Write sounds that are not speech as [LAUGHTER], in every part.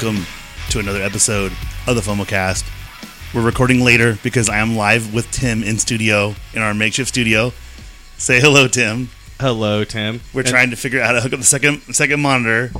Welcome to another episode of the FOMOcast. We're recording later because I am live with Tim in studio in our makeshift studio. Say hello, Tim. Hello, Tim. We're And- trying to figure out how to hook up the second second monitor.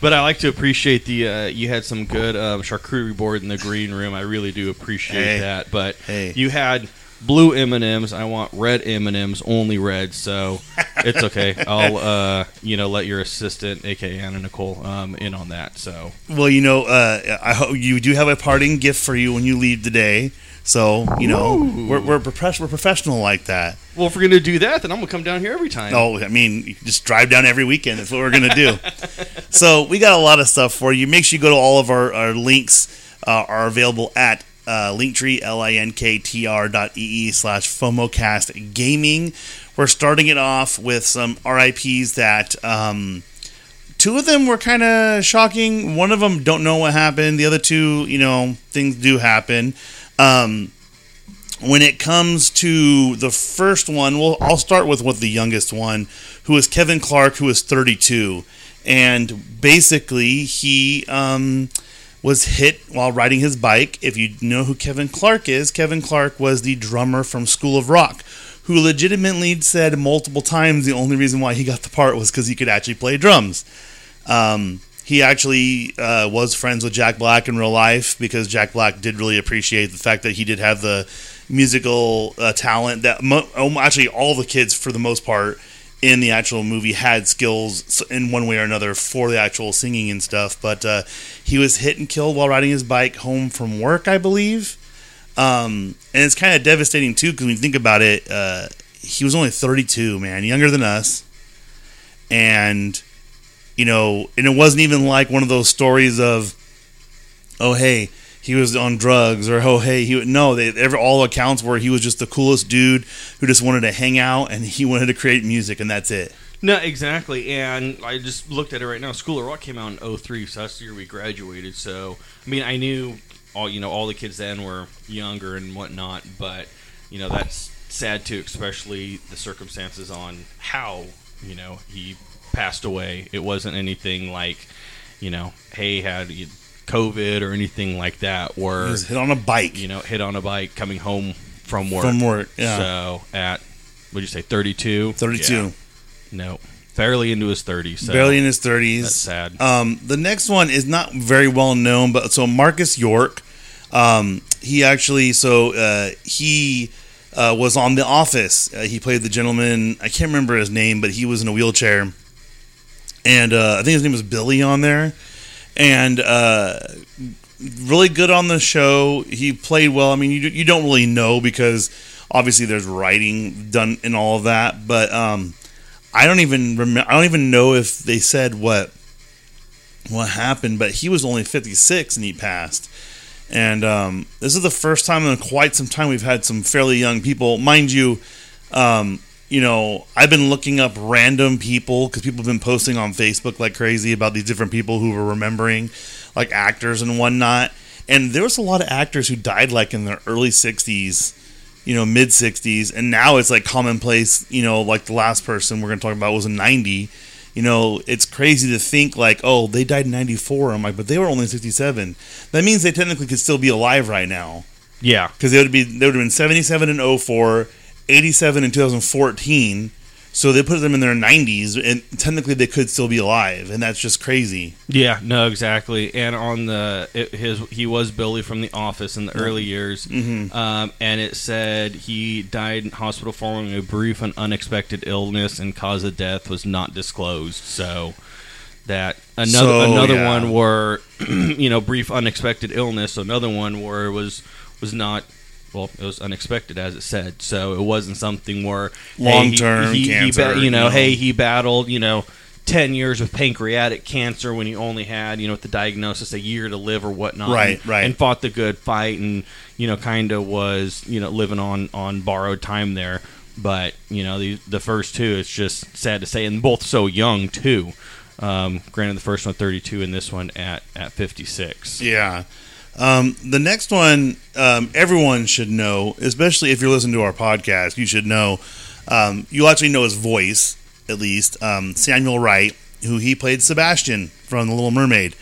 but I like to appreciate the. Uh, you had some good um, charcuterie board in the green room. I really do appreciate Hey. that. But Hey. you had blue M and M's. I want red M and M's, only red. So [LAUGHS] it's okay. I'll uh, you know let your assistant, aka Anna Nicole, um, in on that. So Well, you know, uh, I hope you do have a parting gift for you when you leave today. So you know, Ooh. we're we're, we're professional like that. well, if we're gonna do that, then I'm gonna come down here every time. Oh, I mean, just drive down every weekend. That's what we're going to do. [LAUGHS] so we got a lot of stuff for you. Make sure you go to all of our, our links uh, are available at uh, linktree, L-I-N-K-T-R dot E-E slash FOMOcast gaming. We're starting it off with some RIPs that um, two of them were kind of shocking. One of them don't know what happened. The other two, you know, things do happen. Um, when it comes to the first one, well, I'll start with what the youngest one, who is Kevin Clark, who is 32, and basically he um, was hit while riding his bike. If you know who Kevin Clark is, Kevin Clark was the drummer from School of Rock, who legitimately said multiple times the only reason why he got the part was because he could actually play drums. Um, he actually uh, was friends with Jack Black in real life because Jack Black did really appreciate the fact that he did have the musical uh, talent that mo- um, actually all the kids for the most part in the actual movie had skills in one way or another for the actual singing and stuff but uh, he was hit and killed while riding his bike home from work i believe um, and it's kind of devastating too because when you think about it uh, he was only 32 man younger than us and you know, and it wasn't even like one of those stories of, oh hey, he was on drugs or oh hey he no they every all accounts were he was just the coolest dude who just wanted to hang out and he [LAUGHS] wanted to create music and that's it. No, exactly. And I just looked at it right now. School of Rock came out in 03, so that's the year we graduated. So, I mean, I knew all, you know, all the kids then were younger and whatnot, but, you know, that's sad too, especially the circumstances on how, you know, he passed away. It wasn't anything like, you know, hey, had you- COVID or anything like that, He was hit on a bike you know, hit on a bike coming home from work. from work. Yeah, So, at, what'd you say, 32? thirty-two, Yeah. No, fairly into his thirties. So barely in his thirties. That's sad. Um, the next one is not very well known, but so Marcus York, um, he actually so uh, he uh, was on The Office. Uh, he played the gentleman. I can't remember his name, but he was in a wheelchair, and uh, I think his name was Billy on there, and uh, really good on the show. He played well. I mean, you you don't really know because obviously there's writing done and all of that, but um, I don't even remember. I don't even know if they said what what happened, but he was only 56 and he passed. And um, this is the first time in quite some time we've had some fairly young people, mind you. Um, you know, I've been looking up random people because people have been posting on Facebook like crazy about these different people who were remembering, like actors and whatnot. And there was a lot of actors who died like in their early 60s, you know, mid 60s, and now it's like commonplace. You know, like the last person we're going to talk about was a 90. You know, it's crazy to think like, oh, they died in 94. I'm like, but they were only 67. That means they technically could still be alive right now yeah, because they would be they would have been 77 in 04, 87 in 2014. So they put them in their 90s, and technically they could still be alive, and that's just crazy. yeah, no, exactly. And on the it, his, he was Billy from The Office in the early years, Mm-hmm. um, and it said he died in hospital following a brief and unexpected illness, and cause of death was not disclosed. So that another So, another yeah. one where [CLEARS THROAT] you know brief unexpected illness, another one where it was was not. Well, it was unexpected, as it said. So it wasn't something where Long-term he, he, cancer, you you know, hey, he battled, you know, 10 years of pancreatic cancer when he only had, you know, with the diagnosis a year to live or whatnot. Right, and, right. And fought the good fight and, you know, kind of was, you know, living on, on borrowed time there. But, you know, the, the first two, it's just sad to say, and both so young, too. Um, granted, the first one 32 and this one at, at 56. Yeah. Um, the next one, um, everyone should know, especially if you're listening to our podcast, you should know. Um, you actually know his voice, at least. Um, Samuel Wright, who he played Sebastian from The Little Mermaid.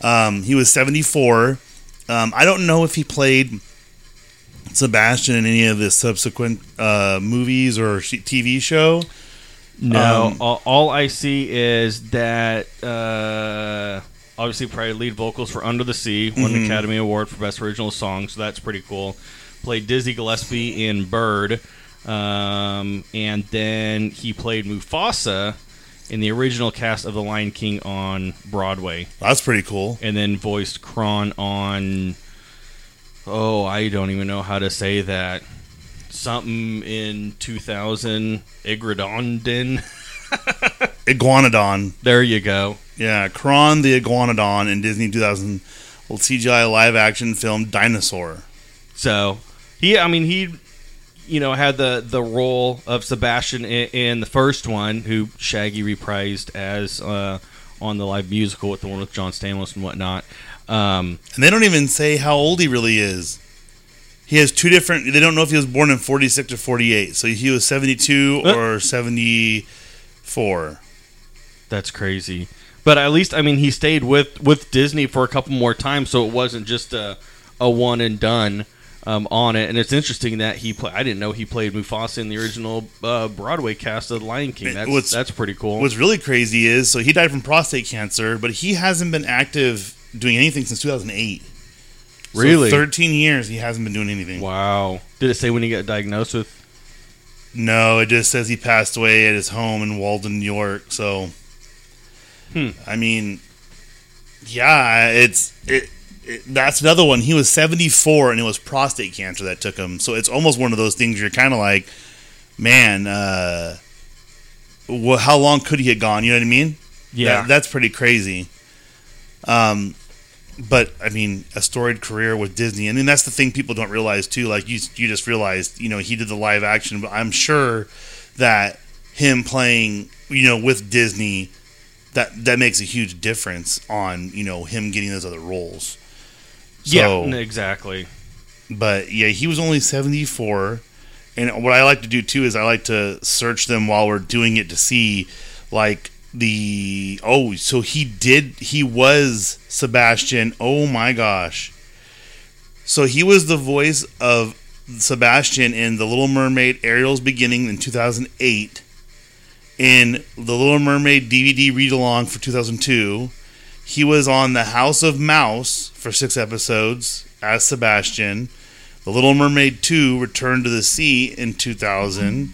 Um, he was 74. Um, I don't know if he played Sebastian in any of the subsequent uh, movies or TV show. No, all, all I see is that uh, obviously probably lead vocals for Under the Sea, won Mhm. the Academy Award for Best Original Song, so that's pretty cool. Played Dizzy Gillespie in Bird, um, and then he played Mufasa in the original cast of The Lion King on Broadway, That's pretty cool. and then voiced Kron on. Oh, I don't even know how to say that. Something in 2000, Igradondin. [LAUGHS] [LAUGHS] Iguanodon. There you go. Yeah, Kron the Iguanodon in Disney 2000 CGI live action film Dinosaur. So he, I mean, he, you know, had the the role of Sebastian in, in the first one, who Shaggy reprised as uh, on the live musical with the one with John Stamos and whatnot. Um, And they don't even say how old he really is. He has two different. They don't know if he was born in 46 or 48. So he was 72 Uh. or 74. that's crazy. But at least, I mean, he stayed with with Disney for a couple more times, so it wasn't just a a one and done. Um, on it, and it's interesting that he play. I didn't know he played Mufasa in the original uh, Broadway cast of The Lion King. That's What's- that's pretty cool. What's really crazy is so he died from prostate cancer, but he hasn't been active doing anything since 2008. So Really? 13 years he hasn't been doing anything. Wow. Did it say when he got diagnosed with? No, it just says he passed away at his home in Walden, New York. So, Hmm. I mean, yeah, it's it, it. That's another one. He was seventy four, and it was prostate cancer that took him. So it's almost one of those things. You're kind of like, man, uh, well, how long could he have gone? You know what I mean? That- that's pretty crazy. Um, but I mean, a storied career with Disney, and then that's the thing people don't realize too. Like you, you just realized, you know, he did the live action, but I'm sure that him playing, you know, with Disney, that that makes a huge difference on you know him getting those other roles. yeah, So- n- exactly. but yeah, he was only 74. And what I like to do too is I like to search them while we're doing it to see like the oh, so he did he was Sebastian. Oh my gosh. So he was the voice of Sebastian in The Little Mermaid Ariel's Beginning in 2008. In The Little Mermaid DVD read along for 2002. He was on The House of Mouse for six episodes as Sebastian. The Little Mermaid 2 returned to the Sea in 2000.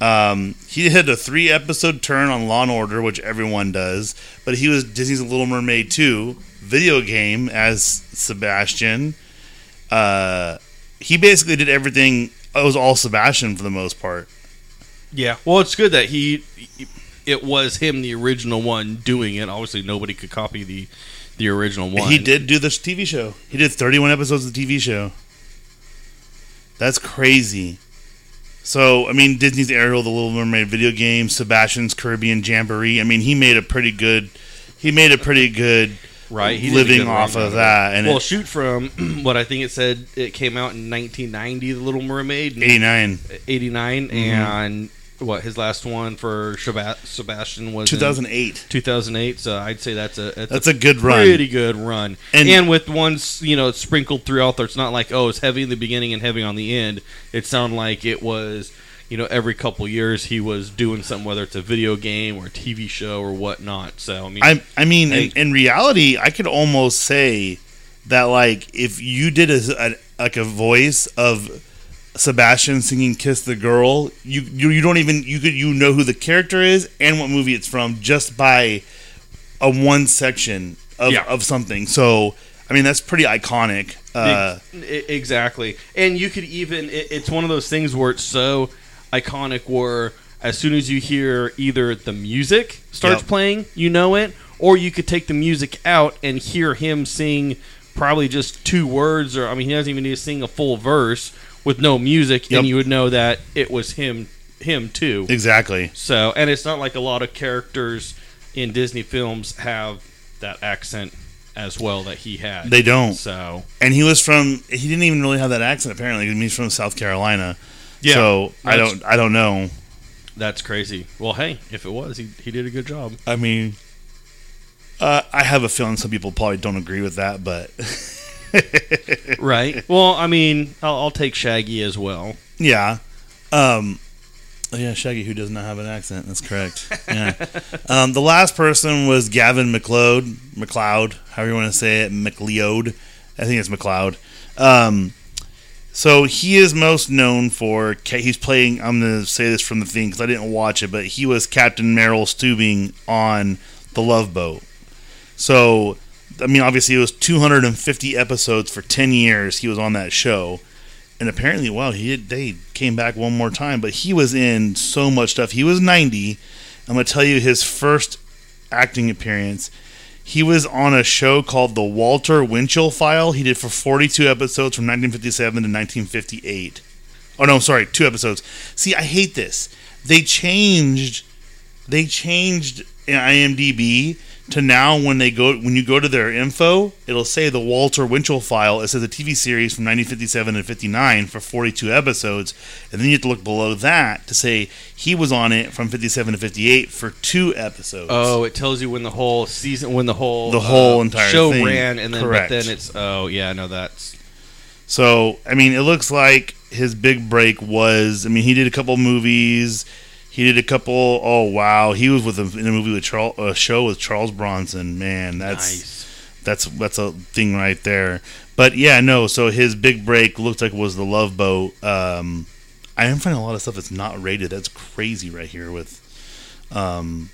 Um, he had a three episode turn on Law and Order, which everyone does, but he was Disney's Little Mermaid 2 video game as Sebastian. Uh, he basically did everything. It was all Sebastian for the most part. Yeah. Well, it's good that he. It was him, the original one, doing it. Obviously, nobody could copy the the original one. He did do this TV show. He did 31 episodes of the TV show. That's crazy. So, I mean, Disney's Ariel, the Little Mermaid video game, Sebastian's Caribbean Jamboree. I mean, he made a pretty good. He made a pretty good right. He living off of that. And well, it, shoot from [CLEARS THROAT] what I think it said. It came out in 1990, The Little Mermaid, and 89, 89, Mm-hmm. and what his last one for Sebastian was in 2008. 2008. So I'd say that's a that's, That's a good run. pretty good run. And- And, with ones you know sprinkled throughout there, it's not like oh it's heavy in the beginning and heavy on the end. It sounded like it was you know every couple years he was doing something, whether it's a video game or a TV show or whatnot. So I mean, I, I mean, Hey. in, in reality, I could almost say that, like, if you did a, a like a voice of Sebastian singing "Kiss the Girl," you, you you don't even you could you know who the character is and what movie it's from just by a one section of Yeah. of something. So, I mean, that's pretty iconic. Uh, exactly. And you could even it, it's one of those things where it's so iconic where as soon as you hear either the music starts Yep. playing, you know it, or you could take the music out and hear him sing probably just two words or I mean he doesn't even need to sing a full verse with no music Yep. and you would know that it was him him too. exactly. So, and it's not like a lot of characters in Disney films have that accent as well that he had. They don't. So, And he was from. He didn't even really have that accent. Apparently, he's from South Carolina. Yeah. So I don't. I don't know. That's crazy. Well, hey, if it was, he, he did a good job. I mean, uh, I have a feeling some people probably don't agree with that, but [LAUGHS] [LAUGHS] right. Well, I mean, I'll, I'll take Shaggy as well. yeah. Um, yeah, Shaggy, who does not have an accent. That's correct. Yeah. [LAUGHS] um, the last person was Gavin McLeod, McLeod, however you want to say it, McLeod. I think it's McLeod. Um, so he is most known for he's playing. I'm going to say this from the thing because I didn't watch it, but he was Captain Merrill Stubing on the Love Boat. So, I mean, obviously it was 250 episodes for 10 years. He was on that show, and apparently, wow, he they came back one more time. But he was in so much stuff. He was 90. I'm going to tell you his first acting appearance. He was on a show called The Walter Winchell File. He did for 42 episodes from 1957 to 1958. Oh no, I'm sorry, two episodes. See, I hate this. They changed. They changed IMDb to now when they go when you go to their info, it'll say the Walter Winchell file. It says a TV series from 1957 and 59 for 42 episodes, and then you have to look below that to say he was on it from 57 to 58 for two episodes. Oh, it tells you when the whole season, when the whole The whole uh, entire show thing. ran, and then Correct. but then it's oh yeah, no, that's So, I mean, it looks like his big break was. I mean, he did a couple movies. He did a couple. Oh wow, he was with a, in a movie with Charles, a show with Charles Bronson. Man, that's nice. that's that's a thing right there. But yeah, no. So his big break looked like it was the Love Boat. Um, I am finding a lot of stuff that's not rated. That's crazy right here with um,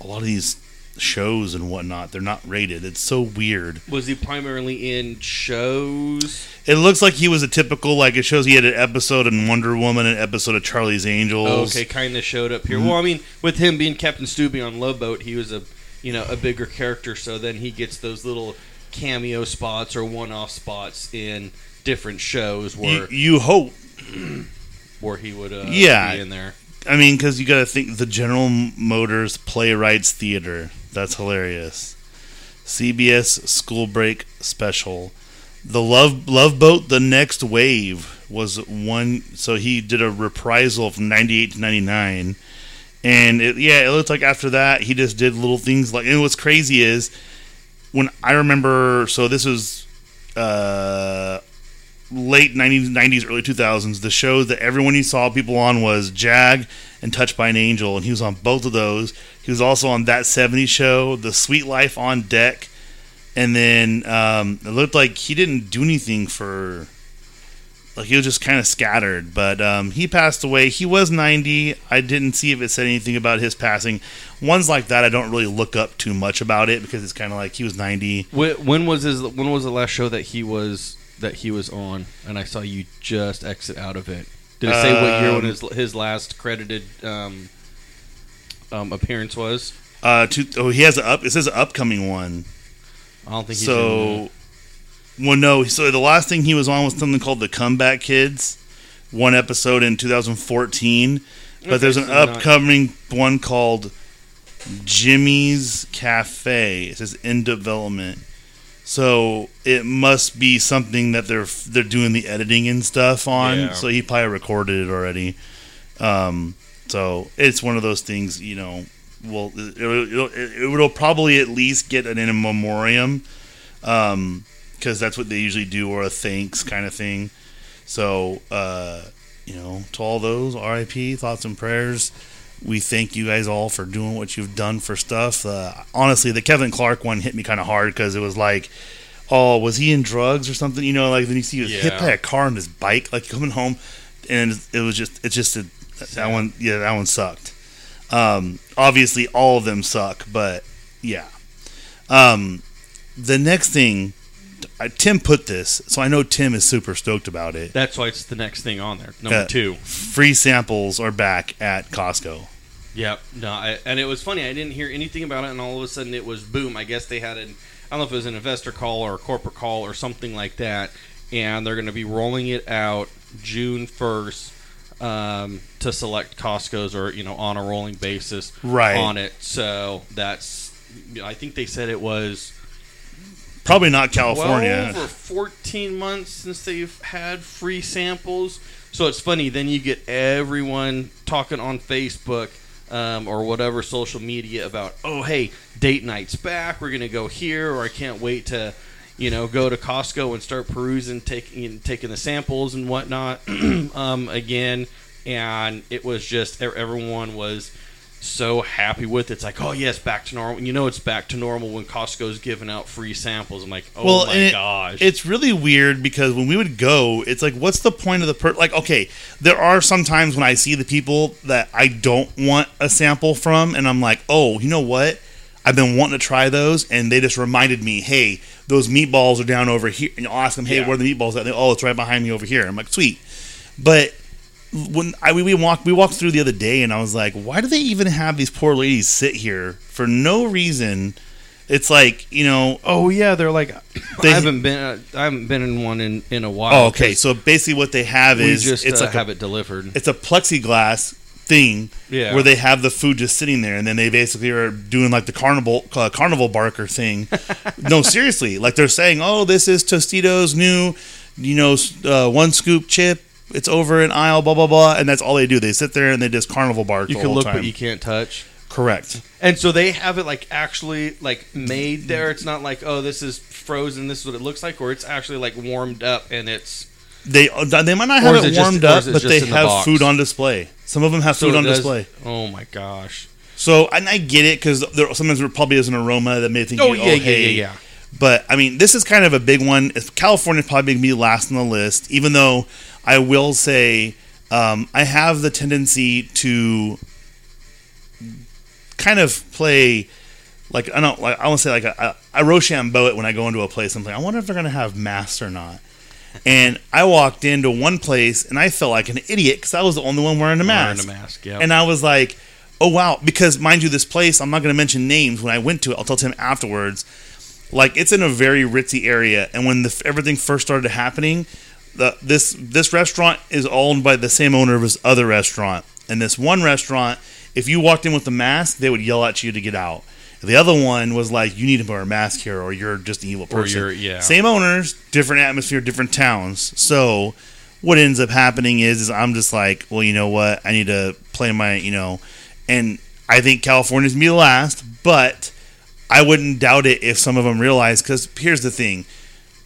a lot of these shows and whatnot. They're not rated. It's so weird. Was he primarily in shows? It looks like he was a typical like it shows he had an episode in Wonder Woman, an episode of Charlie's Angels. Oh, okay, kind of showed up here. Well, I mean, with him being Captain Stubby on Love Boat, he was a you know a bigger character, so then he gets those little cameo spots or one-off spots in different shows You, where you hope. [CLEARS THROAT] where he would uh, Yeah. be in there. I mean, because you got to think the General Motors Playwrights Theater. That's hilarious. CBS School Break Special. The Love Love Boat: The Next Wave was one. So he did a reprisal from '98 to '99, and it, yeah, it looked like after that he just did little things like. And what's crazy is when I remember. So this was uh, late 90s, 90s, early 2000s. The show that everyone you saw people on was Jag and Touched by an Angel, and he was on both of those. He was also on that 70s show, The Sweet Life on Deck, and then um, it looked like he didn't do anything for. Like he was just kind of scattered, but um, he passed away. He was 90. I didn't see if it said anything about his passing. Ones like that, I don't really look up too much about it because it's kind of like he was 90. Wh- When was his? When was the last show that he was that he was on? And I saw you just exit out of it. Did it say what year when Um, his his last credited um, um, appearance was? Uh, two, oh, he has a up. It says an upcoming one. I don't think he's So, well, no. So the last thing he was on was something called the Comeback Kids, one episode in 2014. But Okay, there's an so not- upcoming one called Jimmy's Cafe. It says in development. So it must be something that they're they're doing the editing and stuff on. Yeah. So he probably recorded it already. Um, so it's one of those things, you know. Well, it'll, it'll, it, it'll probably at least get an in memoriam, because that's what they usually do, or a thanks kind of thing. So, uh, you know, to all those RIP thoughts and prayers. We thank you guys all for doing what you've done for stuff. Uh, honestly, the Kevin Clark one hit me kind of hard because it was like, oh, was he in drugs or something? You know, like then you see he was hit by a car on his bike, like coming home, and it was just, it's just a, that one, yeah, that one sucked. Um, obviously, all of them suck, but yeah. Um, the next thing, uh, Tim put this, so I know Tim is super stoked about it. That's why it's the next thing on there. Number Uh, two. Free samples are back at Costco. Yep. No, I, and it was funny. I didn't hear anything about it, and all of a sudden it was boom. I guess they had an I don't know if it was an investor call or a corporate call or something like that, and they're going to be rolling it out June first um, to select Costco's or you know on a rolling basis Right. on it. So that's I think they said it was Probably not California. 12 or 14 months since they've had free samples. So it's funny. Then you get everyone talking on Facebook um, or whatever social media about, oh, hey, date night's back. We're gonna go here, or I can't wait to, you know, go to Costco and start perusing, taking taking the samples and whatnot [CLEARS THROAT] um, again. And it was just everyone was so happy with it. It's like, oh yes, back to normal. You know, it's back to normal when Costco's giving out free samples. I'm like, oh well, my it- gosh, it's really weird because when we would go, it's like, what's the point of the per? Like, okay, there are some times when I see the people that I don't want a sample from, and I'm like, oh, you know what? I've been wanting to try those, and they just reminded me, hey, those meatballs are down over here. And I'll ask them, hey, Yeah. where are the meatballs at? They, oh, it's right behind me over here. I'm like, sweet, but when I we, walked we walked through the other day and I was like, why do they even have these poor ladies sit here for no reason? It's like you know. Oh yeah, they're like They- I haven't been uh, I haven't been in one in, in a while. Oh, okay. So basically, what they have is just it's uh, like a, have it delivered. it's a plexiglass thing Yeah. where they have the food just sitting there, and then they basically are doing like the carnival uh, carnival barker thing. [LAUGHS] no, seriously, like they're saying, "Oh, this is Tostitos' new, you know, uh, one scoop chip." It's over in aisle, blah blah blah, and that's all they do. They sit there and they just carnival bark. You the can whole look, time. but you can't touch. Correct. And so they have it like actually like made there. It's not like oh this is frozen. This is what it looks like, or it's actually like warmed up and it's They uh, they might not have it it warmed or up, but they the have box? food on display. Some of them have so food on does- display. Oh my gosh. So and I get it because there sometimes there probably is an aroma that may think, Oh you, yeah, yeah, hey. yeah, yeah. But I mean, this is kind of a big one. California is probably going to be last on the list, even though I will say um, I have the tendency to kind of play like I don't like I want to say like a, I Rochambeau it when I go into a place. I'm like, I wonder if they're going to have masks or not. And I walked into one place and I felt like an idiot because I was the only one wearing a mask. Wearing a mask. Yeah. And I was like, oh wow, because mind you, this place I'm not going to mention names. When I went to it, I'll tell Tim afterwards. Like it's in a very ritzy area, and when the, everything first started happening, the this this restaurant is owned by the same owner of this other restaurant. And this one restaurant, if you walked in with a mask, they would yell at you to get out. The other one was like, you need to wear a mask here, or you're just an evil person. yeah. Same owners, different atmosphere, different towns. So what ends up happening is, is I'm just like, well, you know what? I need to play my, you know, and I think California's gonna be the last, but I wouldn't doubt it if some of them realize. Because here's the thing: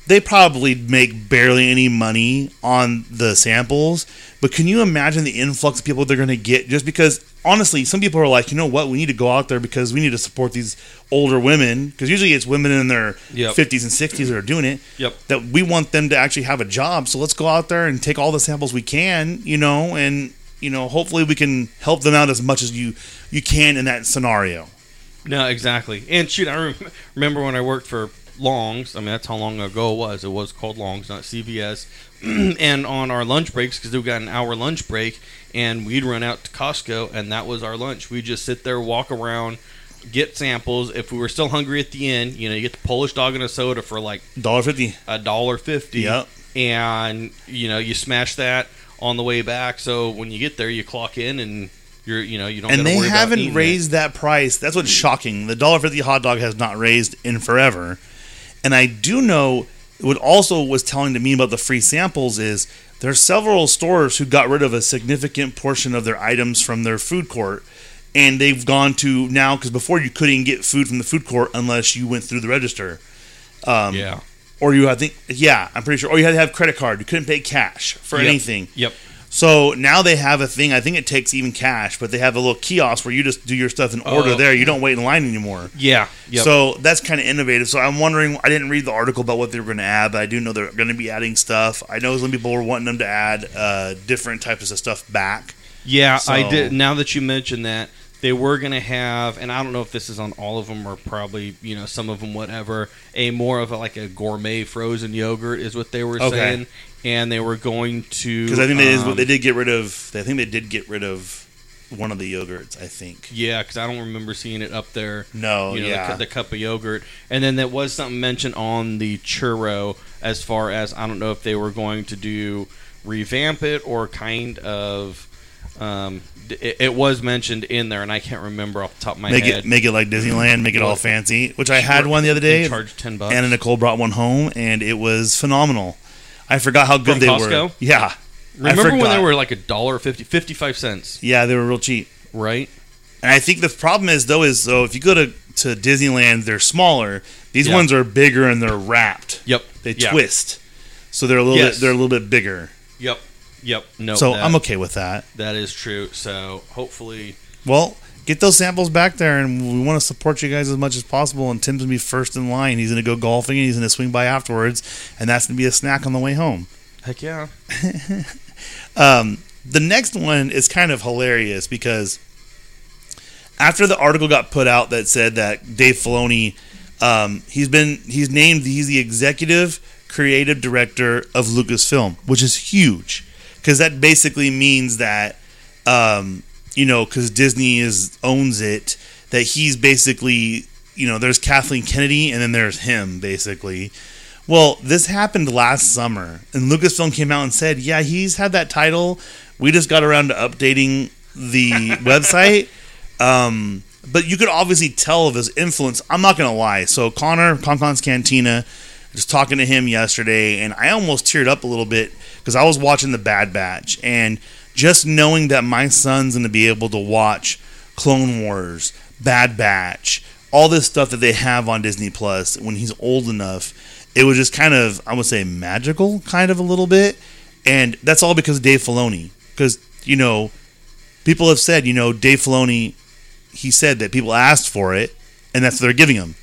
they probably make barely any money on the samples, but can you imagine the influx of people they're going to get just because? Honestly, some people are like, you know what? We need to go out there because we need to support these older women. Because usually it's women in their Yep. 50s and 60s that are doing it Yep. that we want them to actually have a job. So let's go out there and take all the samples we can, you know, and you know, hopefully we can help them out as much as you you can in that scenario. No, exactly. And shoot, I rem- remember when I worked for Longs. I mean, that's how long ago it was. It was called Longs, not CVS. [CLEARS THROAT] and on our lunch breaks, because we got an hour lunch break, and we'd run out to Costco, and that was our lunch. We'd just sit there, walk around, get samples. If we were still hungry at the end, you know, you get the Polish dog and a soda for like Dollar fifty. a dollar fifty. Yep. And you know, you smash that on the way back. So when you get there, you clock in and. You're, you know, you don't. And they haven't eating it. raised that price. That's what's shocking. The dollar fifty hot dog has not raised in forever. And I do know what also was telling to me about the free samples is there's several stores who got rid of a significant portion of their items from their food court. And they've gone to now because before you couldn't get food from the food court unless you went through the register. Um, Yeah. Or you, I think, yeah, I'm pretty sure. Or you had to have credit card. You couldn't pay cash for Yep. anything. Yep. So now they have a thing. I think it takes even cash, but they have a little kiosk where you just do your stuff in order Oh. there. You don't wait in line anymore. Yeah. Yep. So that's kind of innovative. So I'm wondering. I didn't read the article about what they were going to add, but I do know they're going to be adding stuff. I know some people were wanting them to add uh, different types of stuff back. Yeah, I did. Now that you mention that, they were going to have, and I don't know if this is on all of them or probably you know some of them, whatever. A more of a, like a gourmet frozen yogurt is what they were Okay. saying, and they were going to Because I think they, um, they did get rid of. I think they did get rid of one of the yogurts. I think. Yeah, because I don't remember seeing it up there. No. you know, yeah. the, the cup of yogurt, and then there was something mentioned on the churro as far as I don't know if they were going to do revamp it or kind of Um, it, it was mentioned in there, and I can't remember off the top of my make head. it make it like Disneyland, make it all fancy. Which I had one the other day. charge ten bucks. Anna Nicole brought one home, and it was phenomenal. I forgot how good From they were. Yeah, I Remember when they were like a dollar fifty, fifty-five cents, Yeah, they were real cheap. right? And I think the problem is though is so if you go to to Disneyland, they're smaller. These Yeah. ones are bigger and they're wrapped. Yep. They Yeah. twist, so they're a little Yes. bit they're a little bit bigger. Yep. Yep. No. so that, I'm okay with that. That is true. So hopefully, Well, get those samples back there, and we want to support you guys as much as possible. And Tim's gonna be first in line. He's gonna go golfing, and he's gonna swing by afterwards, and that's gonna be a snack on the way home. heck yeah. [LAUGHS] Um, the next one is kind of hilarious because after the article got put out that said that Dave Filoni, um, he's been he's named he's the executive creative director of Lucasfilm, which is huge because that basically means that um, you know because Disney is owns it that he's basically you know there's Kathleen Kennedy and then there's him basically. Well, this happened last summer, and Lucasfilm came out and said, "Yeah, he's had that title. We just got around to updating the [LAUGHS] website." Um, but you could obviously tell of his influence. I'm not gonna lie. So Connor, Concon's Cantina, just talking to him yesterday, and I almost teared up a little bit because I was watching the Bad Batch, and just knowing that my son's gonna be able to watch Clone Wars, Bad Batch, all this stuff that they have on Disney Plus when he's old enough, it was just kind of I would say magical, kind of a little bit, and that's all because of Dave Filoni. Because you know, people have said, you know, Dave Filoni, he said that people asked for it, and that's what they're giving him.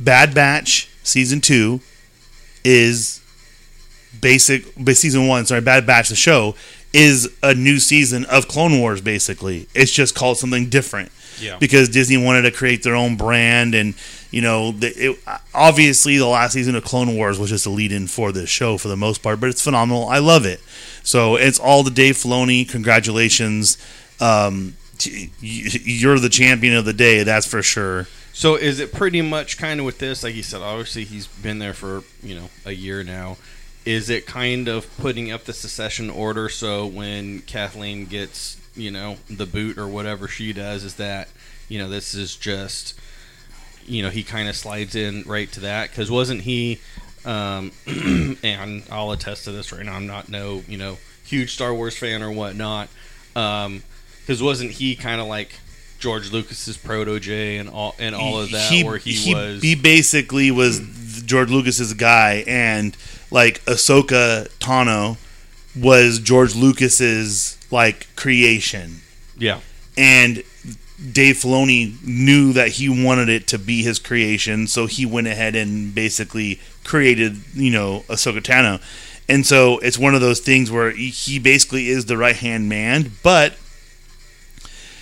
Bad Batch season two is basic, but season one, sorry, Bad Batch the show is a new season of Clone Wars. Basically, it's just called something different Yeah. because Disney wanted to create their own brand, and you know, the, it, obviously the last season of Clone Wars was just a lead-in for this show for the most part, but it's phenomenal. I love it. So it's all the Dave Filoni. Congratulations. Um, you're the champion of the day, that's for sure. So is it pretty much kind of with this? Like you said, obviously he's been there for you know a year now. Is it kind of putting up the secession order so when Kathleen gets you know the boot or whatever she does, is that you know this is just you know he kind of slides in right to that because wasn't he? Um, [CLEARS THROAT] and I'll attest to this right now. I'm not no you know huge Star Wars fan or whatnot. Um, because wasn't he kind of like George Lucas's protege and all and all of that, where he, was he basically was George Lucas's guy, and like Ahsoka Tano was George Lucas's like creation, yeah and Dave Filoni knew that he wanted it to be his creation, so he went ahead and basically created, you know, Ahsoka Tano. And so it's one of those things where he- he basically is the right hand man, but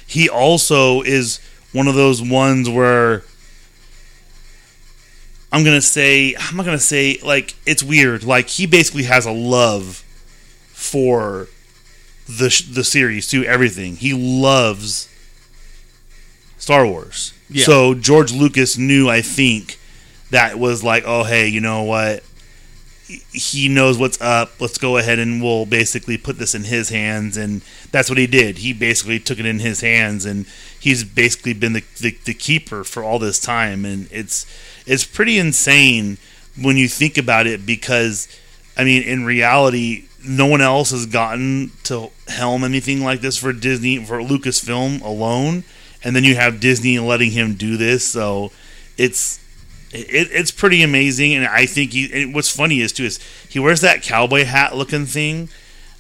he also is one of those ones where I'm gonna say I'm not gonna say like it's weird. Like he basically has a love for the sh- the series to Everything he loves Star Wars. Yeah. So George Lucas knew, I think, that was like, oh hey, you know what? He- knows what's up. Let's go ahead and we'll basically put this in his hands, and that's what he did. He basically took it in his hands, and he's basically been the, the, the keeper for all this time, and it's it's pretty insane when you think about it because I mean, in reality, no one else has gotten to helm anything like this for Disney for Lucasfilm alone, and then you have Disney letting him do this. So it's it, it's pretty amazing, and I think he. And what's funny is too is he wears that cowboy hat looking thing,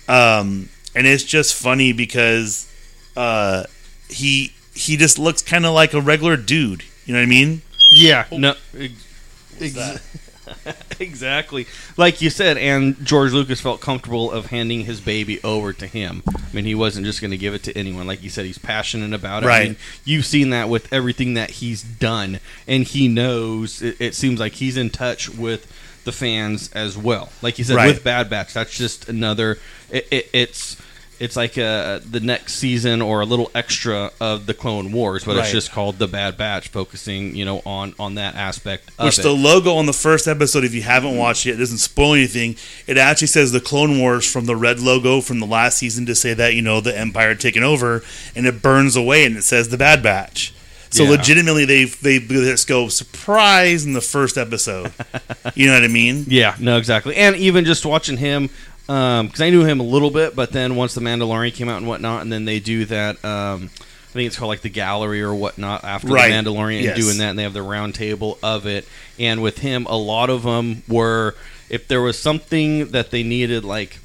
um, and it's just funny because uh, he he just looks kind of like a regular dude. You know what I mean? yeah no ex- that? [LAUGHS] exactly. Like you said and George Lucas felt comfortable of handing his baby over to him. I mean he wasn't just going to give it to anyone. Like you said he's passionate about it. I mean, you've seen that with everything that he's done and he knows it, it seems like he's in touch with the fans as well. Like you said Right. with Bad Batch that's just another it, it, it's it's like uh, the next season or a little extra of the Clone Wars, but it's just called the Bad Batch, focusing you know on on that aspect. Of Which it. the logo on the first episode, if you haven't watched it, it doesn't spoil anything. It actually says the Clone Wars from the red logo from the last season to say that you know the Empire had taken over, and it burns away and it says the Bad Batch. So Yeah. legitimately, they they just go surprise in the first episode. [LAUGHS] you know what I mean? Yeah, no, exactly. And even just watching him, because I knew him a little bit, but then once the Mandalorian came out and whatnot, and then they do that. Um, I think it's called like the gallery or whatnot after Right. the Mandalorian Yes. and doing that, and they have the round table of it. And with him, a lot of them were if there was something that they needed, like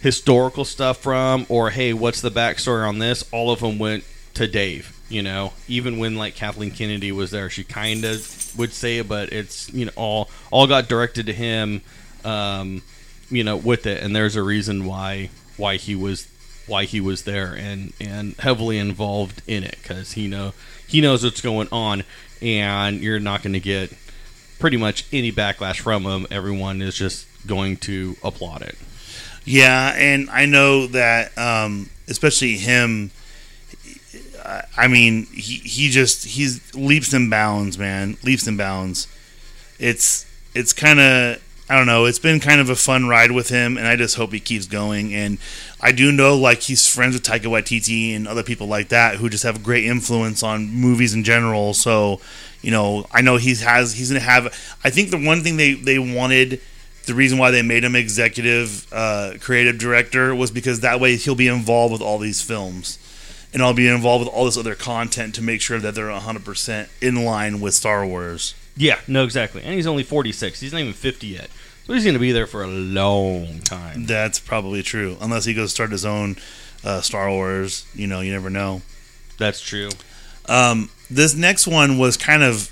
historical stuff from, or hey, what's the backstory on this? All of them went to Dave. You know, even when like Kathleen Kennedy was there, she kind of would say it, but it's you know all all got directed to him. Um, you know, with it, and there's a reason why why he was why he was there and and heavily involved in it because he know he knows what's going on, and you're not going to get pretty much any backlash from him. Everyone is just going to applaud it. Yeah, and I know that, um, especially him. I- mean, he he just he's leaps and bounds, man, leaps and bounds. It's it's kind of I don't know. It's been kind of a fun ride with him, and I just hope he keeps going. And I do know like he's friends with Taika Waititi and other people like that who just have a great influence on movies in general. So, you know, I know he has he's gonna have. I think the one thing they they wanted the reason why they made him executive uh, creative director was because that way he'll be involved with all these films and I'll be involved with all this other content to make sure that they're 100% in line with Star Wars. Yeah, no, exactly. And he's only 46. He's not even 50 yet. So he's going to be there for a long time. That's probably true, unless he goes start his own uh, Star Wars. You know, you never know. That's true. Um, this next one was kind of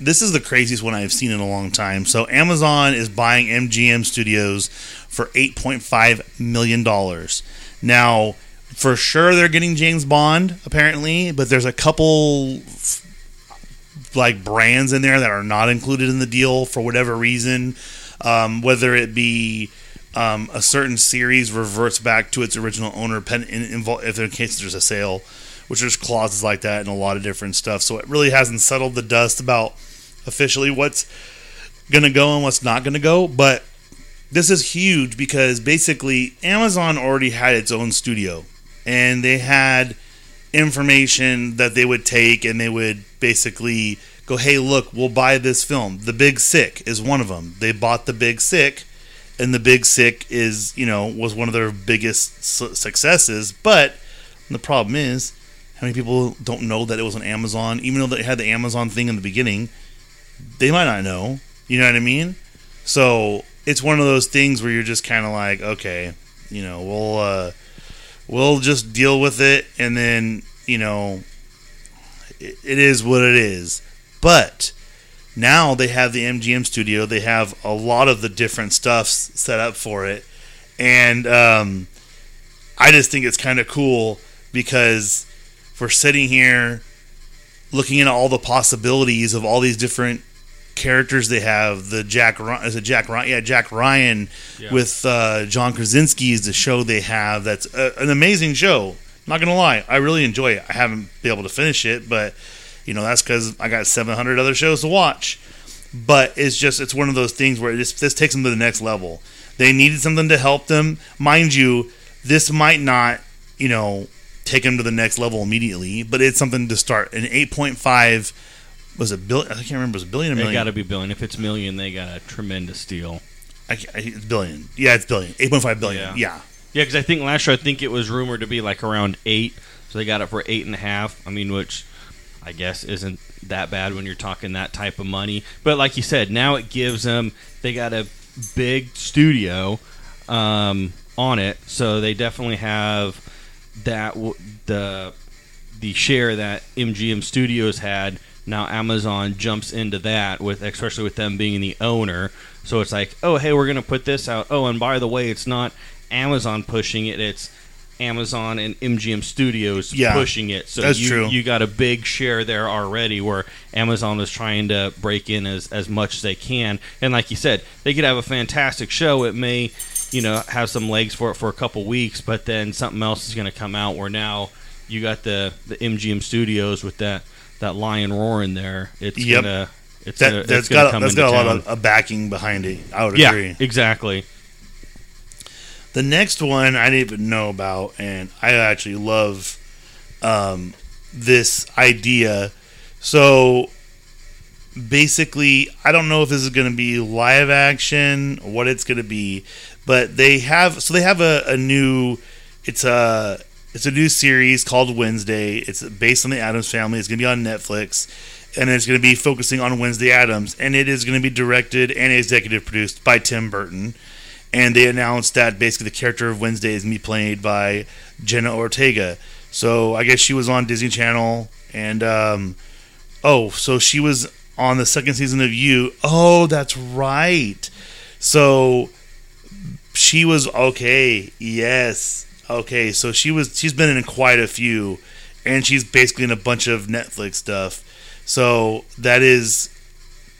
this is the craziest one I've seen in a long time. So Amazon is buying MGM Studios for 8.5 million dollars. Now, for sure they're getting James Bond apparently, but there's a couple like brands in there that are not included in the deal for whatever reason, um, whether it be um, a certain series reverts back to its original owner, pen, in, if in case there's a sale, which there's clauses like that and a lot of different stuff. So it really hasn't settled the dust about officially what's going to go and what's not going to go. But this is huge because basically Amazon already had its own studio and they had information that they would take and they would basically go, hey, look, we'll buy this film. The Big Sick is one of them. They bought The Big Sick, and The Big Sick is, you know, was one of their biggest su- successes. But the problem is, how many people don't know that it was on Amazon, even though they had the Amazon thing in the beginning? They might not know. You know what I mean? So it's one of those things where you're just kind of like, okay, you know, we'll uh, we'll just deal with it, and then you know, it, it is what it is. But now they have the MGM studio. They have a lot of the different stuffs set up for it, and um, I just think it's kind of cool because we're sitting here looking at all the possibilities of all these different characters they have. The Jack is it Jack Ryan? Yeah, Jack Ryan Yeah. with uh, John Krasinski is the show they have. That's a, an amazing show. Not gonna lie, I really enjoy it. I haven't been able to finish it, but you know that's because I got 700 other shows to watch. But it's just it's one of those things where this this takes them to the next level. They needed something to help them, mind you. This might not, you know, take them to the next level immediately, but it's something to start. An 8.5 was it billion? I can't remember. Was it billion or They got to be billion. If it's million, they got a tremendous deal. I, ca- it's billion. Yeah, it's billion. 8.5 billion. Yeah. Yeah. Yeah, because I think last year I think it was rumored to be like around eight, so they got it for eight and a half. I mean, which I guess isn't that bad when you're talking that type of money. But like you said, now it gives them they got a big studio um, on it, so they definitely have that the the share that MGM Studios had. Now Amazon jumps into that with, especially with them being the owner. So it's like, oh hey, we're gonna put this out. Oh, and by the way, it's not Amazon pushing it; it's Amazon and MGM Studios Yeah, pushing it. So you, true. you got a big share there already, where Amazon is trying to break in as as much as they can. And like you said, they could have a fantastic show. It may you know have some legs for it for a couple weeks, but then something else is going to come out where now you got the the MGM Studios with that that lion roar in there. It's Yep. gonna it's That, gonna, that's it's gonna got come that's got a lot of a backing behind it. I would yeah, agree. exactly. The next one I didn't even know about, and I actually love um, this idea. So basically, I don't know if this is going to be live action what it's going to be, but they have so they have a, a new it's a it's a new series called Wednesday. It's based on the Addams family. It's going to be on Netflix, and it's going to be focusing on Wednesday Addams, and it is going to be directed and executive produced by Tim Burton. And they announced that basically the character of Wednesday is me played by Jenna Ortega. So I guess she was on Disney Channel, and um, oh, so she was on the second season of You. Oh, that's right. So she was okay. Yes. Okay. So she was. She's been in quite a few, and she's basically in a bunch of Netflix stuff. So that is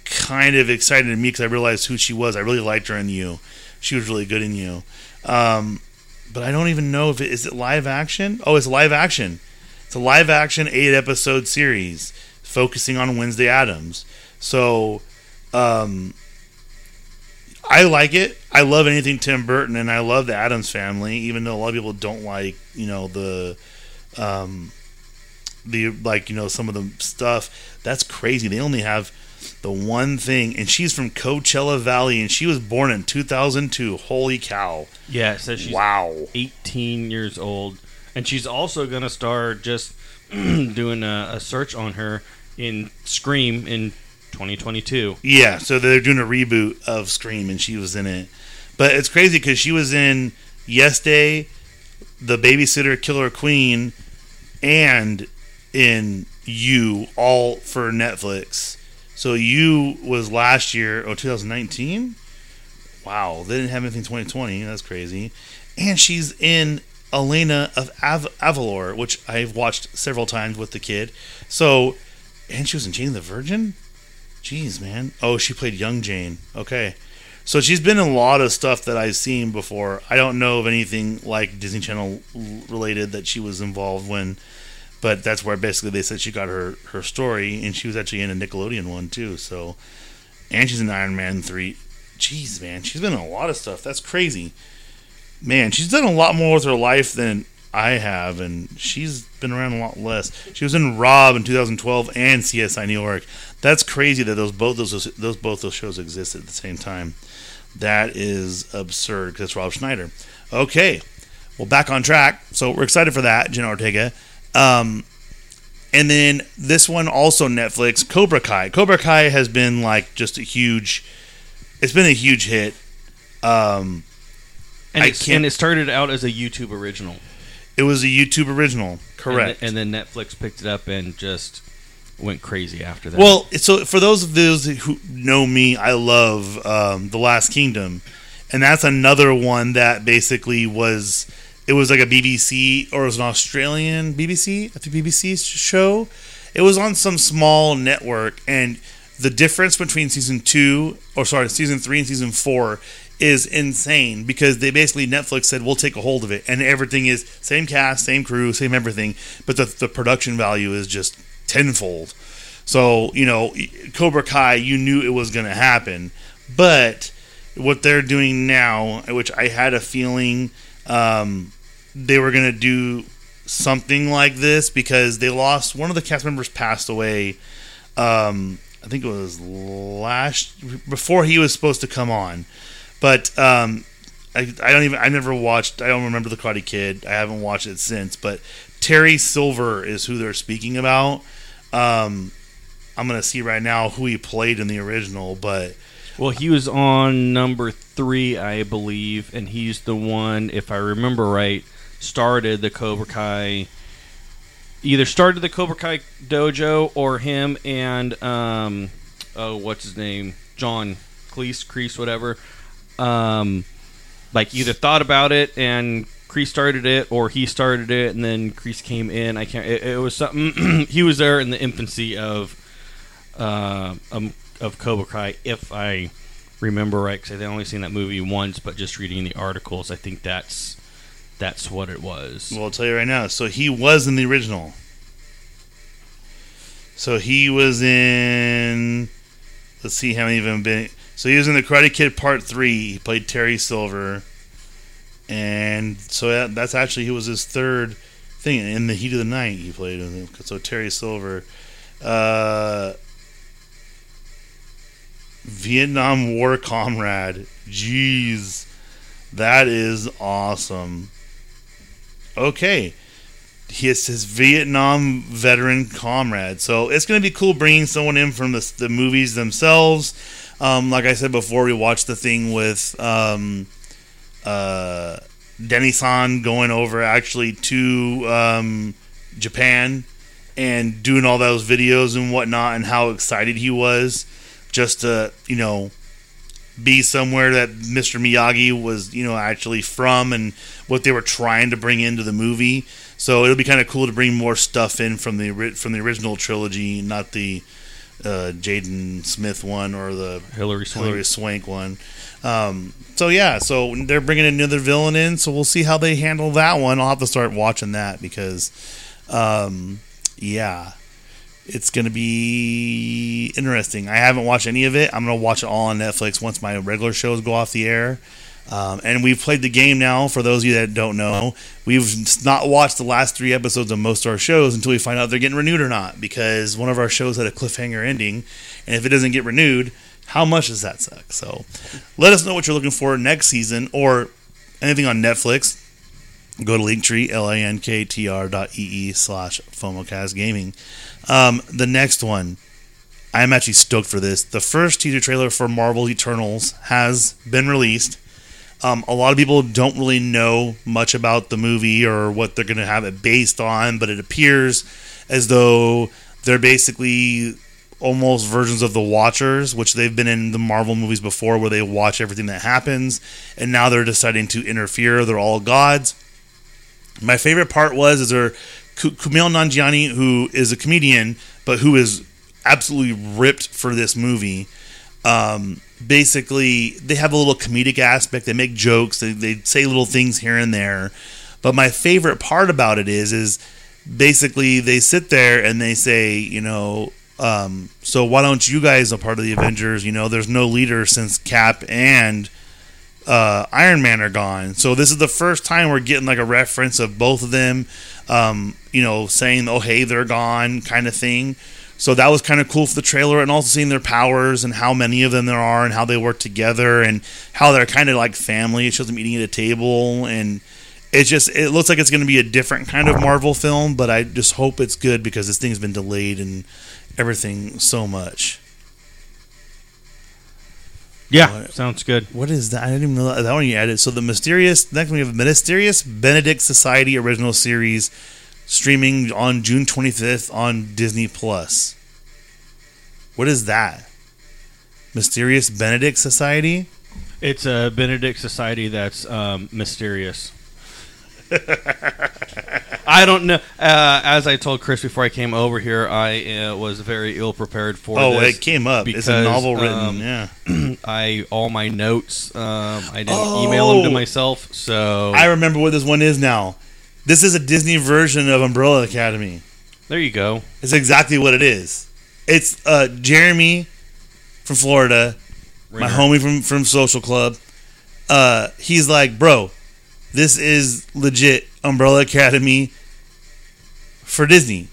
kind of exciting to me because I realized who she was. I really liked her in You. She was really good in You. Um, but I don't even know if it is it live action. Oh, it's live action. It's a live action eight episode series focusing on Wednesday Addams. So, um, I like it. I love anything Tim Burton, and I love the Addams Family. Even though a lot of people don't like, you know, the, um, the like, you know, some of the stuff. That's crazy. They only have the one thing, and she's from Coachella Valley, and she was born in 2002. Holy cow! Yeah, says she's wow. 18 years old, and she's also going to start just [CLEARS THROAT] doing a, a search on her in Scream in 2022. Yeah, so they're doing a reboot of Scream, and she was in it. But it's crazy because she was in Yes Day, The Babysitter Killer Queen, and in You, all for Netflix. So You was last year, oh, 2019? Wow, they didn't have anything 2020. That's crazy. And she's in Elena of Av- Avalor, which I've watched several times with the kid. So, and she was in Jane the Virgin? Jeez, man. Oh, she played young Jane. Okay. So she's been in a lot of stuff that I've seen before. I don't know of anything like Disney Channel related that she was involved when, but that's where basically they said she got her her story, and she was actually in a Nickelodeon one too. So, and she's in Iron Man three. Jeez, man, she's been in a lot of stuff. That's crazy. Man, she's done a lot more with her life than I have, and she's been around a lot less. She was in Rob in 2012 and CSI New York. That's crazy that those both those those both those shows exist at the same time. That is absurd because Rob Schneider. Okay, well back on track. So we're excited for that, Jenna Ortega. Um, and then this one also Netflix, Cobra Kai. Cobra Kai has been like just a huge. It's been a huge hit. Um, And, and it started out as a YouTube original. it was a YouTube original, And correct? th- And, then Netflix picked it up and just went crazy after that. Well, so for those of those who know me, I love um, the Last Kingdom, and that's another one that basically was it was like a BBC or it was an Australian BBC, I think BBC show. It was on some small network, and the difference between season two or sorry, season three and season four is insane because they basically Netflix said we'll take a hold of it, and everything is same cast, same crew, same everything, but the the production value is just tenfold. So, you know, Cobra Kai, you knew it was going to happen. But what they're doing now, which I had a feeling um, they were going to do something like this because they lost one of the cast members passed away. Um, I think it was last before he was supposed to come on. But um, I, I don't even I never watched I don't remember the Karate Kid. I haven't watched it since. But Terry Silver is who they're speaking about. Um, I'm gonna see right now who he played in the original, but Well, he was on number three, I believe, and he's the one, if I remember right, started the Cobra Kai. Either started the Cobra Kai dojo or him and um, oh, what's his name, John Cleese, Kreese, whatever. Um, like either thought about it and Kreese started it, or he started it and then Kreese came in. I can't. It, it was something. [CLEARS THROAT] he was there in the infancy of uh, um, of Cobra Kai, if I remember right because I've only seen that movie once, but just reading the articles, I think that's that's what it was. Well, I'll tell you right now. So he was in the original. So he was in. Let's see how many of them been. So he was in the Karate Kid Part Three. He played Terry Silver, and so that, that's actually he was his third thing in the Heat of the Night. He played so Terry Silver, uh, Vietnam War comrade. Jeez, that is awesome. Okay, he is his Vietnam veteran comrade. So it's going to be cool bringing someone in from the, the movies themselves. Um, like I said before, we watched the thing with um, uh, Denny San going over actually to um, Japan and doing all those videos and whatnot, and how excited he was just to, you know, be somewhere that Mr. Miyagi was, you know, actually from and what they were trying to bring into the movie. So it'll be kind of cool to bring more stuff in from the from the original trilogy, not the uh, Jaden Smith one or the Hilary Swank. Hilary Swank one. Um, so yeah, so they're bringing another villain in, so we'll see how they handle that one. I'll have to start watching that because, um, yeah, it's going to be interesting. I haven't watched any of it. I'm going to watch it all on Netflix once my regular shows go off the air. Um, and we've played the game now. For those of you that don't know, we've not watched the last three episodes of most of our shows until we find out they're getting renewed or not. Because one of our shows had a cliffhanger ending, and if it doesn't get renewed, how much does that suck? So, let us know what you're looking for next season or anything on Netflix. Go to Linktree, L-A-N-K-T-R dot E-E slash FOMOcast Gaming. Um, the next one, I'm actually stoked for this. The first teaser trailer for Marvel Eternals has been released. Um, a lot of people don't really know much about the movie or what they're going to have it based on, but it appears as though they're basically almost versions of the Watchers, which they've been in the Marvel movies before, where they watch everything that happens, and now they're deciding to interfere. They're all gods. My favorite part was is there Kumail Nanjiani, who is a comedian, but who is absolutely ripped for this movie. Um, basically, they have a little comedic aspect. They make jokes. They, they say little things here and there. But my favorite part about it is, is basically they sit there and they say, you know, um, so why don't you guys a part of the Avengers? You know, there's no leader since Cap and uh, Iron Man are gone. So this is the first time we're getting like a reference of both of them, um, you know, saying, "Oh, hey, they're gone," kind of thing. So that was kind of cool for the trailer, and also seeing their powers and how many of them there are, and how they work together, and how they're kind of like family. It shows them eating at a table, and it just it looks like it's going to be a different kind of Marvel film. But I just hope it's good because this thing's been delayed and everything so much. Yeah, sounds good. What is that? I didn't even know that, that one you added. So the mysterious next we have mysterious Benedict Society original series streaming on June 25th on Disney Plus. What is that? Mysterious Benedict Society? It's a Benedict society that's um, mysterious. [LAUGHS] I don't know. Uh, as I told Chris before I came over here, I uh, was very ill prepared for Oh, it came up. it's a novel written. um, yeah. [CLEARS THROAT] I all my notes. Um, I didn't email them to Oh. myself, so I remember what this one is now. This is a Disney version of Umbrella Academy. there you go. It's exactly what it is. It's uh, Jeremy from Florida, my homie from from Social Club. Uh, he's like, bro, this is legit Umbrella Academy for Disney.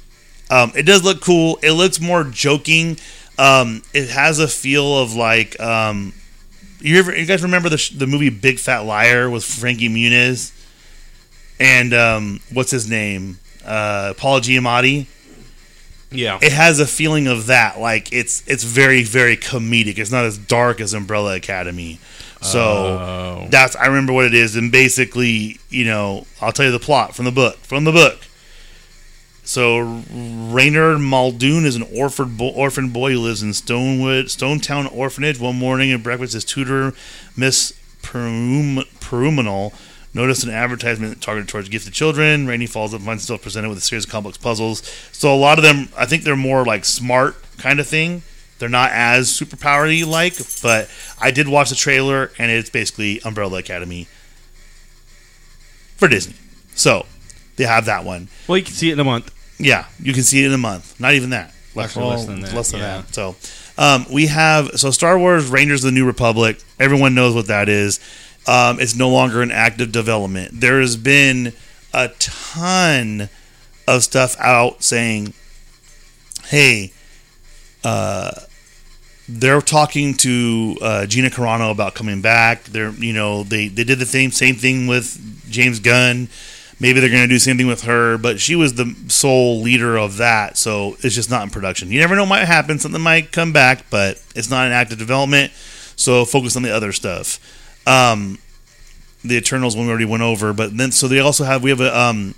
Um, it does look cool. It looks more joking. Um, it has a feel of like um, you ever you guys remember the sh- the movie Big Fat Liar with Frankie Muniz and um, what's his name uh, Paul Giamatti Yeah, it has a feeling of that. Like it's it's very very comedic. It's not as dark as Umbrella Academy. So Oh. that's I remember what it is. And basically, you know, I'll tell you the plot from the book. From the book. So Reynard Muldoon is an orphan bo- orphan boy who lives in Stonewood Stonetown Orphanage. One morning at breakfast, his tutor, Miss Perum- Peruminal, noticed an advertisement targeted towards gifted children. Reynie falls up and finds himself presented with a series of complex puzzles. So a lot of them, I think they're more like smart kind of thing. They're not as superpowery like, but I did watch the trailer, and it's basically Umbrella Academy for Disney. So they have that one. Well, you can see it in a month. Yeah, you can see it in a month. Not even that. Actually, less than that, Less than yeah. that. So um, we have so Star Wars Rangers of the New Republic. Everyone knows what that is. Um, it's no longer in active development. There has been a ton of stuff out saying, "Hey, uh, they're talking to uh, Gina Carano about coming back. They're, you know, they they did the same same thing with James Gunn. Maybe they're going to do the same thing with her, but she was the sole leader of that, so it's just not in production. You never know what might happen. Something might come back, but it's not in active development. So focus on the other stuff. Um, the Eternals one we already went over, but then so they also have we have a um,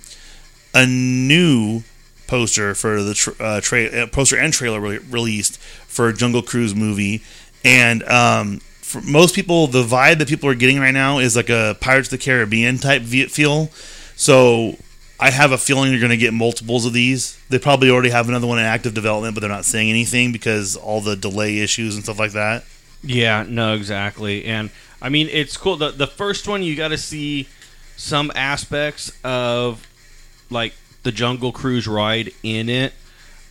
a new poster for the uh, tra- uh, poster and trailer re- released for Jungle Cruise movie, and um, for most people, the vibe that people are getting right now is like a Pirates of the Caribbean type feel. So I have a feeling you're going to get multiples of these. They probably already have another one in active development, but they're not saying anything because all the delay issues and stuff like that. Yeah, no, exactly. And I mean, it's cool. The the first one you got to see some aspects of like the Jungle Cruise ride in it,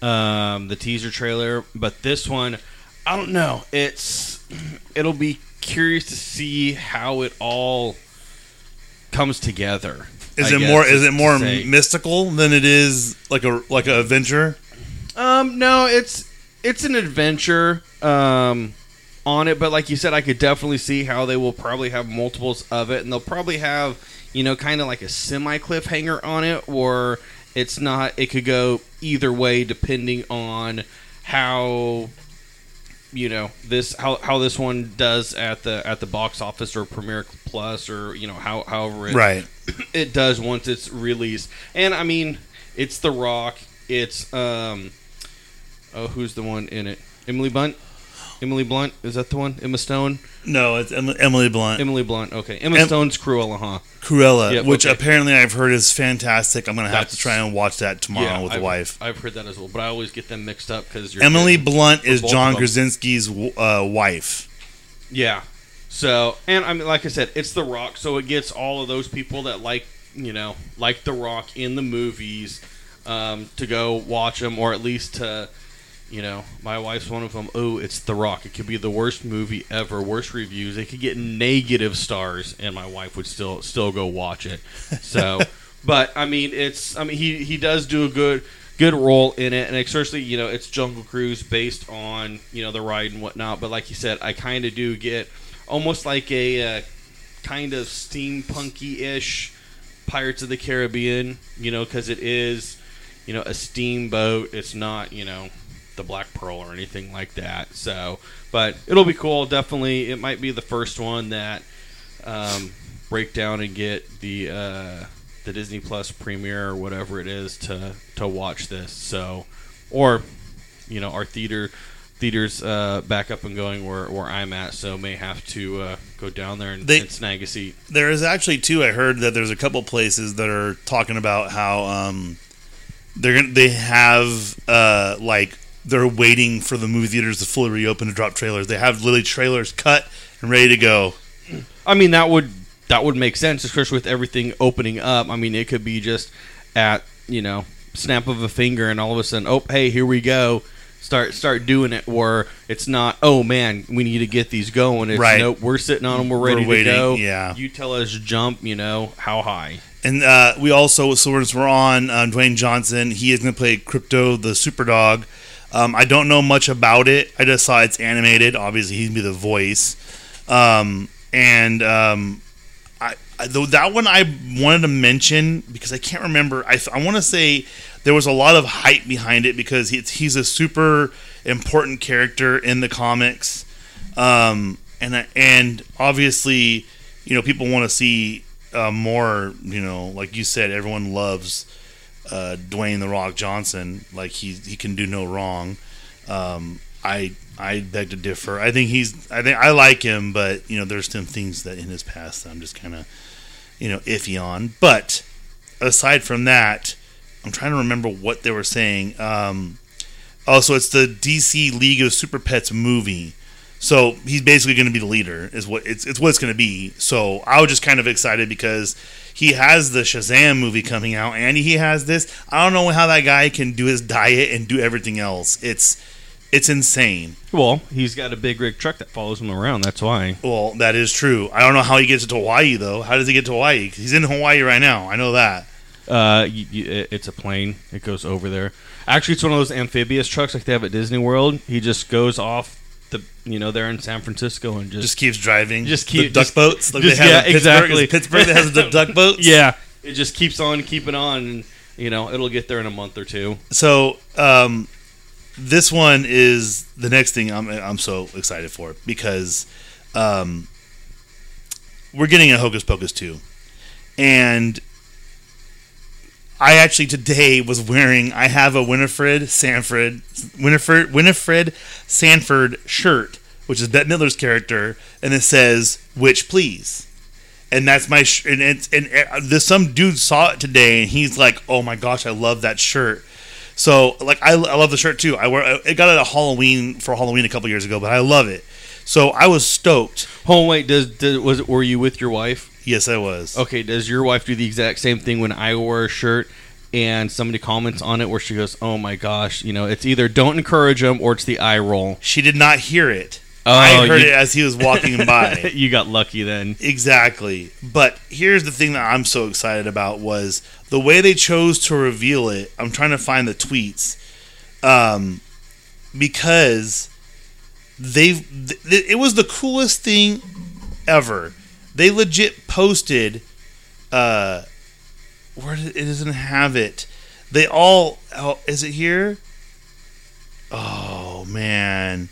um, the teaser trailer. But this one, I don't know. It's [CLEARS THROAT] it'll be curious to see how it all comes together. Is I it guess, more? Is it more say. mystical than it is like a like an adventure? Um, no, it's it's an adventure um, on it, but like you said, I could definitely see how they will probably have multiples of it, and they'll probably have you know kind of like a semi cliffhanger on it, or it's not. It could go either way depending on how you know this how, how this one does at the at the box office or Premiere Plus or you know how however it Right. [CLEARS THROAT] it does once it's released. And I mean, it's The Rock. It's um, oh, who's the one in it? Emily Blunt. Emily Blunt is that the one? Emma Stone. No, it's Em- Emily Blunt, Emily Blunt. Okay, Emma Em- Stone's Cruella, huh? Cruella, Yep, which okay. apparently I've heard is fantastic. I'm gonna have That's- to try and watch that tomorrow with I've, the wife. I've heard that as well, but I always get them mixed up because Emily Blunt is John. Krasinski's uh, wife. Yeah. So, and I mean, like I said, it's The Rock, so it gets all of those people that like, you know, like The Rock in the movies um, to go watch them, or at least to, you know, my wife's one of them. Oh, it's The Rock. It could be the worst movie ever, worst reviews. It could get negative stars, and my wife would still still go watch it. So, [LAUGHS] but I mean, it's I mean he he does do a good good role in it, and especially you know it's Jungle Cruise based on you know the ride and whatnot. But like you said, I kind of do get almost like a uh, kind of steampunky ish Pirates of the Caribbean, you know, because it is you know a steamboat. It's not you know the Black Pearl or anything like that. So, but it'll be cool. Definitely, it might be the first one that um, break down and get the uh, the Disney Plus premiere or whatever it is to to watch this. So, or you know, our theater theaters uh, back up and going where where I'm at, so may have to uh, go down there and, They- and snag a seat. There is actually too. I heard that there's a couple places that are talking about how um, they're gonna, they have uh, like they're waiting for the movie theaters to fully reopen to drop trailers. They have literally trailers cut and ready to go. I mean, that would that would make sense, especially with everything opening up. I mean, it could be just at you know snap of a finger, and all of a sudden, oh, hey, here we go. Start start doing it. Where it's not, oh man, we need to get these going. It's Right. nope, we're sitting on them, we're ready We're waiting, to go. yeah. you tell us jump. You know how high. And uh, we also, so we're, we're on uh, Dwayne Johnson. He is going to play Krypto the Super Dog. Um, I don't know much about it. I just saw it's animated. Obviously, he'd be the voice. Um, and um, I, I, though that one I wanted to mention because I can't remember. I, I want to say there was a lot of hype behind it because he's, he's a super important character in the comics. Um, and and obviously, you know, people want to see uh, more. You know, like you said, everyone loves uh, Dwayne the Rock Johnson. Like he he can do no wrong. Um, I I beg to differ. I think he's. I think I like him, but you know, there's some things that in his past that I'm just kind of you know iffy on. But aside from that, I'm trying to remember what they were saying. Um, Oh, so it's the DC League of Super Pets movie. So he's basically going to be the leader. Is what it's it's what it's going to be. So I was just kind of excited because he has the Shazam movie coming out, and he has this. I don't know how that guy can do his diet and do everything else. It's it's insane. Well, he's got a big rig truck that follows him around. That's why. Well, that is true. I don't know how he gets to Hawaii though. How does he get to Hawaii? He's in Hawaii right now. I know that. Uh, you, you, it's a plane. It goes over there. Actually, it's one of those amphibious trucks like they have at Disney World. He just goes off the, you know, they're in San Francisco and just, Just keeps driving. Just The keep- duck just- boats. Like just- they have yeah, exactly. Pittsburgh that has the duck [LAUGHS] boats. yeah, it just keeps on keeping on, and you know, it'll get there in a month or two. So um, this one is the next thing I'm I'm so excited for because um, we're getting a Hocus Pocus two, and I actually today was wearing I have a Winifred Sanford Winifred Winifred Sanford shirt, which is Bette Midler's character, and it says "Witch please." and that's my sh- and it's and uh, this some dude saw it today and he's like oh my gosh i love that shirt so like i, I love the shirt too i wear it got it at halloween for halloween a couple years ago but i love it so i was stoked Oh wait, does, does was were you with your wife? Yes i was Okay, does your wife do the exact same thing when I wear a shirt and somebody comments on it where she goes, "Oh my gosh," you know, it's either don't encourage them or it's the eye roll. she did not hear it Oh, i heard you- it as he was walking [LAUGHS] by you got lucky then. Exactly. But here's the thing that I'm so excited about was the way they chose to reveal it. I'm trying to find the tweets. Um because they th- it was the coolest thing ever. They legit posted uh where did, it doesn't have it. They all oh, is it here? Oh man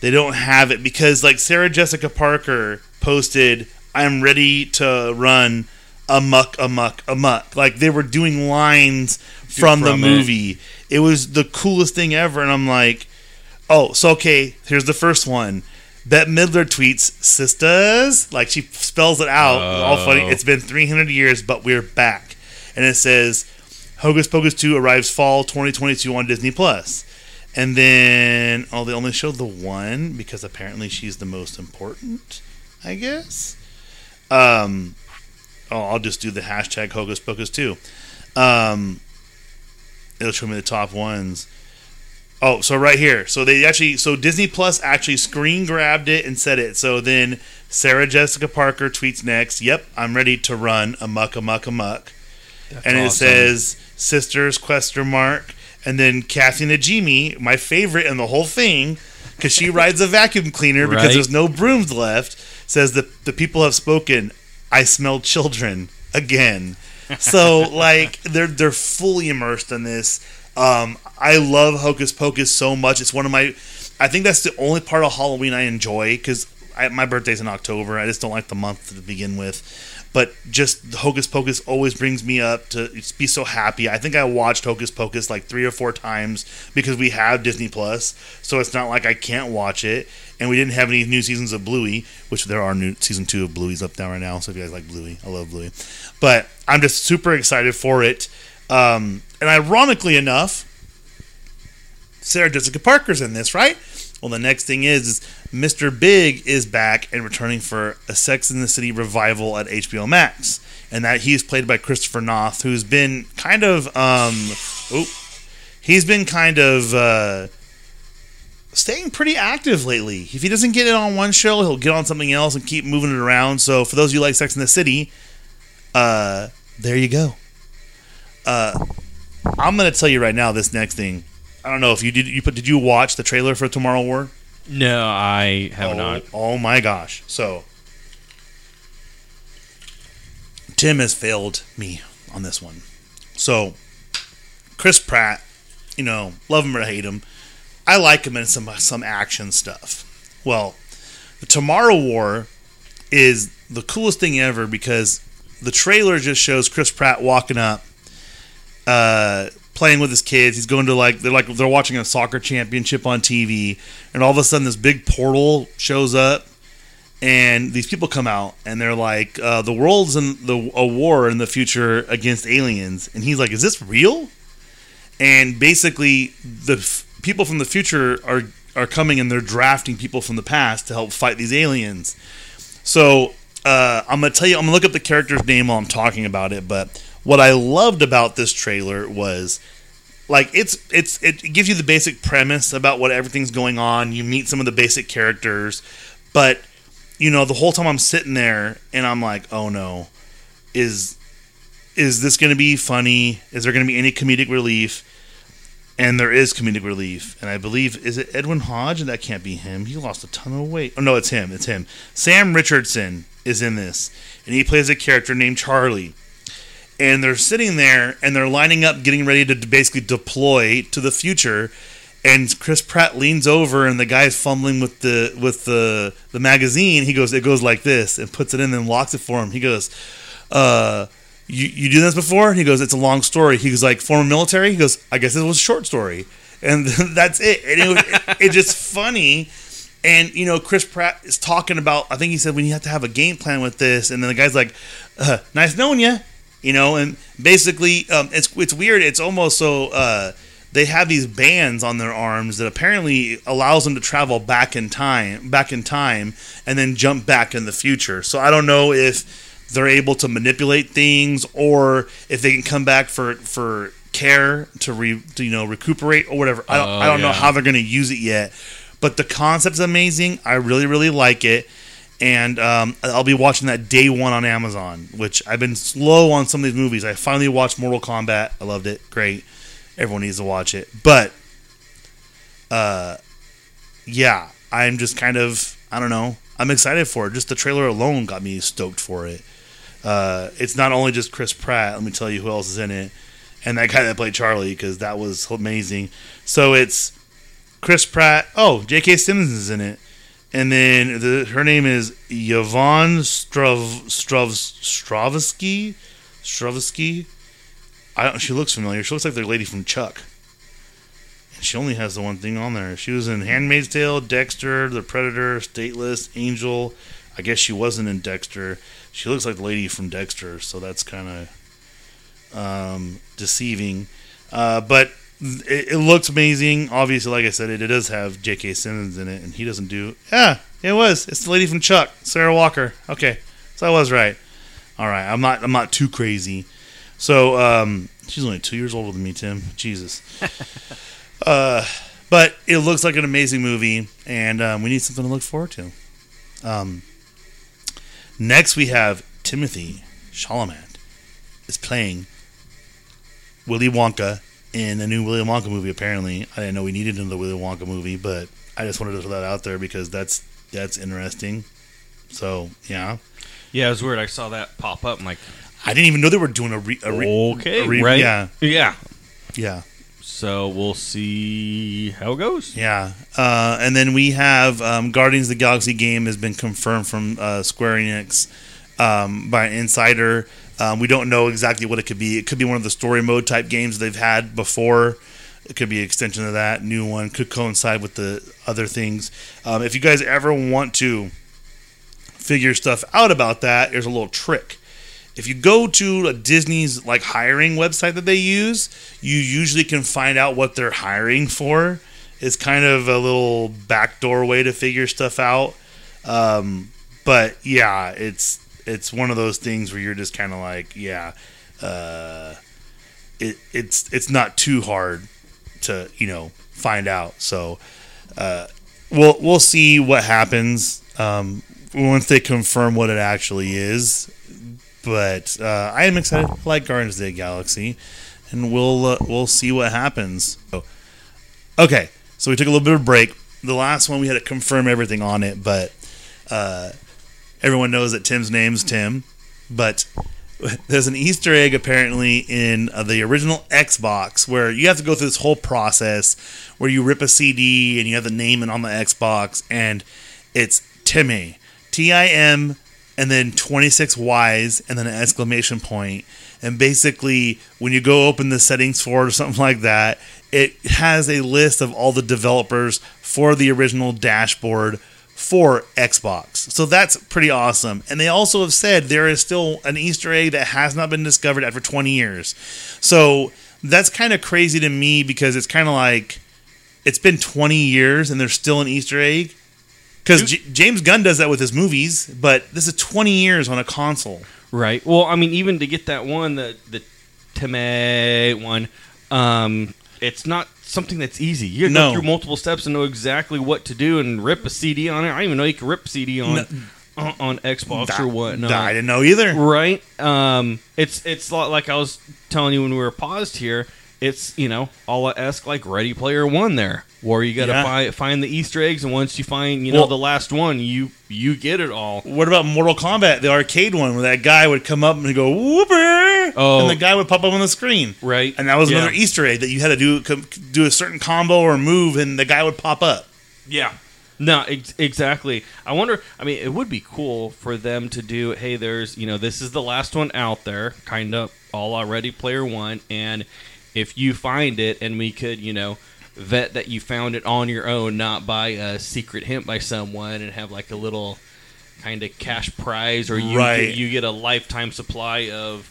they don't have it because like Sarah Jessica Parker posted I'm ready to run amok amok amok like they were doing lines from, the from it. movie it. was the coolest thing ever and I'm like oh so okay here's the first one Bette Midler tweets sisters like she spells it out all funny Oh. it's been 300 years but we're back and it says Hocus Pocus 2 arrives fall 2022 on Disney Plus." Plus and then, oh, they only showed the one because apparently she's the most important, I guess. Um, oh, I'll just do the hashtag Hocus Pocus 2. Um, it'll show me the top ones. Oh, so right here. So they actually, so Disney Plus actually screen grabbed it and said it. So then Sarah Jessica Parker tweets next, Yep, I'm ready to run amok, amok, amok. and it awesome. says sisters question mark and then Kathy Najimy, my favorite in the whole thing, because she rides a vacuum cleaner because there's no brooms left, says that the people have spoken. I smell children again. So like they're they're fully immersed in this. Um, I love Hocus Pocus so much. It's one of my. I think that's the only part of Halloween I enjoy because my birthday's in October. I just don't like the month to begin with. But just Hocus Pocus always brings me up to be so happy. I think I watched Hocus Pocus like three or four times because we have Disney Plus, so it's not like I can't watch it. And we didn't have any new seasons of Bluey, which there are new season two of Bluey's up now right now. So if you guys like Bluey, I love Bluey. But I'm just super excited for it. Um, and ironically enough, Sarah Jessica Parker's in this, right? Well, the next thing is, is Mr. Big is back and returning for a Sex in the City revival at HBO Max, and that he's played by Christopher Noth, who's been kind of, um, oh, he's been kind of uh, staying pretty active lately. If he doesn't get it on one show, he'll get on something else and keep moving it around. So, for those of you like Sex in the City, uh, there you go. Uh, I'm gonna tell you right now this next thing. I don't know if you did. You put? Did you watch the trailer for Tomorrow War? No, I have oh, not. Oh my gosh! So Tim has failed me on this one. So Chris Pratt, you know, love him or hate him, I like him in some some action stuff. Well, the Tomorrow War is the coolest thing ever because the trailer just shows Chris Pratt walking up, uh, playing with his kids. He's going to like they're like they're watching a soccer championship on TV, and all of a sudden this big portal shows up, and these people come out, and they're like, uh, "The world's in the a war in the future against aliens," and he's like, "Is this real?" And basically, the f- people from the future are are coming and they're drafting people from the past to help fight these aliens. So uh, I'm gonna tell you, I'm gonna look up the character's name while I'm talking about it. But what I loved about this trailer was like it's it's it gives you the basic premise about what everything's going on. You meet some of the basic characters, but you know the whole time I'm sitting there and I'm like, oh no, is is this going to be funny? Is there going to be any comedic relief? And there is comedic relief, and I believe is it Edwin Hodge? And that can't be him. He lost a ton of weight. Oh no, it's him. It's him. Sam Richardson is in this, and he plays a character named Charlie and they're sitting there and they're lining up, getting ready to basically deploy to the future. And Chris Pratt leans over, and the guy's fumbling with the with the the magazine. He goes, "It goes like this," and puts it in and locks it for him. He goes, "Uh, you you do this before?" He goes, "It's a long story." He goes, "Like former military?" He goes, "I guess it was a short story," and [LAUGHS] that's it. And it was it, it's just funny. And you know, Chris Pratt is talking about. I think he said we have to have a game plan with this, and then the guy's like, uh, "Nice knowing you." You know, and basically, um, it's it's weird. It's almost so uh, they have these bands on their arms that apparently allows them to travel back in time, back in time, and then jump back in the future. So I don't know if they're able to manipulate things or if they can come back for for care to re to, you know recuperate or whatever. I don't, Oh, I don't know how they're going to use it yet, but the concept's amazing. I really really like it and um, I'll be watching that day one on Amazon. Which I've been slow on some of these movies. I finally watched Mortal Kombat. I loved it. Great. Everyone needs to watch it. But, uh, yeah, I'm just kind of I don't know. I'm excited for it. Just the trailer alone got me stoked for it. Uh, it's not only just Chris Pratt. Let me tell you who else is in it, and that guy that played Charlie because that was amazing. So it's Chris Pratt. Oh, J.K. Simmons is in it and then the, her name is Yvonne Strav, Strav, Stravsky. Stravsky. I don't, she looks familiar. She looks like the lady from Chuck. And she only has the one thing on there. She was in *Handmaid's Tale*, *Dexter*, *The Predator*, *Stateless*, *Angel*. I guess she wasn't in *Dexter*. She looks like the lady from *Dexter*, so that's kind of um, deceiving. Uh, but it, it looks amazing. Obviously, like I said, it, it does have J.K. Simmons in it, and he doesn't do. Yeah, it was. It's the lady from Chuck, Sarah Walker. Okay, so I was right. All right, I'm not. I'm not too crazy. So um, she's only two years older than me, Tim. Jesus. [LAUGHS] uh, but it looks like an amazing movie, and um, we need something to look forward to. Um, next, we have Timothy Chalamet is playing Willy Wonka in a new Willy Wonka movie. Apparently, I didn't know we needed another Willy Wonka movie, but I just wanted to throw that out there because that's that's interesting. So yeah, Yeah, it was weird. I saw that pop up. I'm like, I didn't even know they were doing a re, a re okay, a re- right? Yeah, yeah. yeah, So we'll see how it goes. yeah. Uh, and then we have um, Guardians of the Galaxy game has been confirmed from uh, Square Enix um, by an insider. Um, we don't know exactly what it could be. It could be one of the story mode type games they've had before. It could be an extension of that. New one could coincide with the other things. Um, if you guys ever want to figure stuff out about that, there's a little trick. If you go to a Disney's like hiring website that they use, you usually can find out what they're hiring for. It's kind of a little backdoor way to figure stuff out. Um, but yeah, it's it's one of those things where you're just kind of like, yeah, uh, it, it's it's not too hard to you know find out. So uh, we'll we'll see what happens um, once they confirm what it actually is. But uh, I am excited. I like Guardians of the Galaxy, and we'll uh, we'll see what happens. So, okay, so we took a little bit of break. The last one we had to confirm everything on it, but uh, everyone knows that Tim's name's Tim. But there's an Easter egg apparently in uh, the original Xbox where you have to go through this whole process where you rip a CD and you have the name it on the Xbox, and it's Timmy, T I M, and then 26 Ys, and then an exclamation point. And basically, when you go open the settings for it or something like that, it has a list of all the developers for the original dashboard for Xbox. So that's pretty awesome. And they also have said there is still an Easter egg that has not been discovered after 20 years. So that's kind of crazy to me because it's kind of like it's been 20 years and there's still an Easter egg. Because J- James Gunn does that with his movies, but this is 20 years on a console. Right. Well, I mean, even to get that one, the the Time one, um, it's not something that's easy. You No. go through multiple steps and know exactly what to do and rip a CD on it. I even know you can rip CD on No. on, on Xbox That- or whatnot. I didn't know either. Right. Um, it's it's li- like I was telling you when we were paused here. It's you know all esque like Ready Player One there, where you got to Yeah. find find the Easter eggs, and once you find you know Well- the last one, you you get it all. What about Mortal Kombat, the arcade one, where that guy would come up and go whooper, Oh. and the guy would pop up on the screen, Right. and that was Yeah. another Easter egg that you had to do do a certain combo or move, and the guy would pop up. Yeah. No, ex- exactly. I wonder. I mean, it would be cool for them to do. Hey, there's you know this is the last one out there, kind of all already player one, and if you find it, and we could you know vet that you found it on your own, not by a secret hint by someone, and have like a little kind of cash prize, or you Right. get, you get a lifetime supply of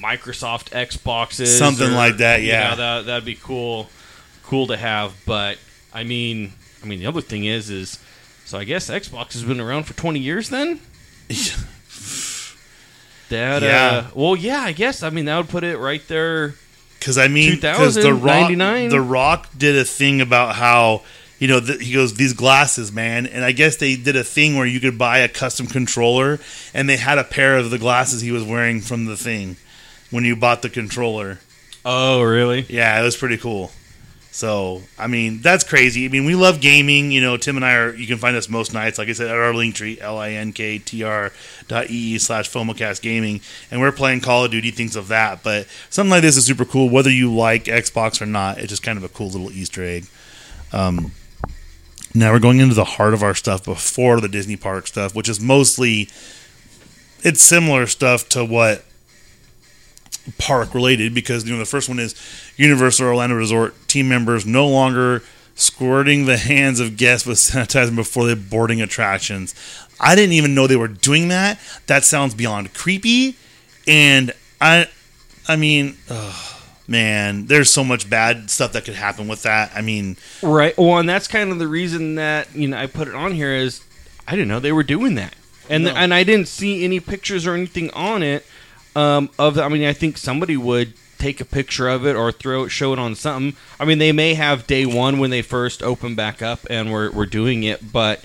Microsoft Xboxes, Something or, like that, you yeah. know, that that'd be cool, cool to have. But I mean, I mean, the other thing is, is so I guess Xbox has been around for twenty years. Then [LAUGHS] that, Yeah. uh, well, yeah, I guess. I mean, that would put it right there. Because I mean, because the Rock, 99? the Rock did a thing about how you know th- he goes these glasses, man, and I guess they did a thing where you could buy a custom controller, and they had a pair of the glasses he was wearing from the thing when you bought the controller. Oh, really? Yeah, it was pretty cool. So, I mean, that's crazy. I mean, we love gaming. You know, Tim and I are, you can find us most nights, like I said, at our link tree, L-I-N-K-T-R dot E-E slash FOMOcast gaming. And we're playing Call of Duty, things of that. But something like this is super cool, whether you like Xbox or not. It's just kind of a cool little Easter egg. Um, now we're going into the heart of our stuff before the Disney park stuff, which is mostly, it's similar stuff to what park related because you know the first one is Universal Orlando Resort team members no longer squirting the hands of guests with sanitizer before they're boarding attractions. I didn't even know they were doing that. That sounds beyond creepy, and I, I mean, ugh, man, there's so much bad stuff that could happen with that. I mean, Right. Well, and that's kind of the reason that you know I put it on here is I didn't know they were doing that, and No. and I didn't see any pictures or anything on it. Um, of I mean, I think somebody would take a picture of it or throw it, show it on something. I mean, they may have day one when they first open back up and we're we're doing it, but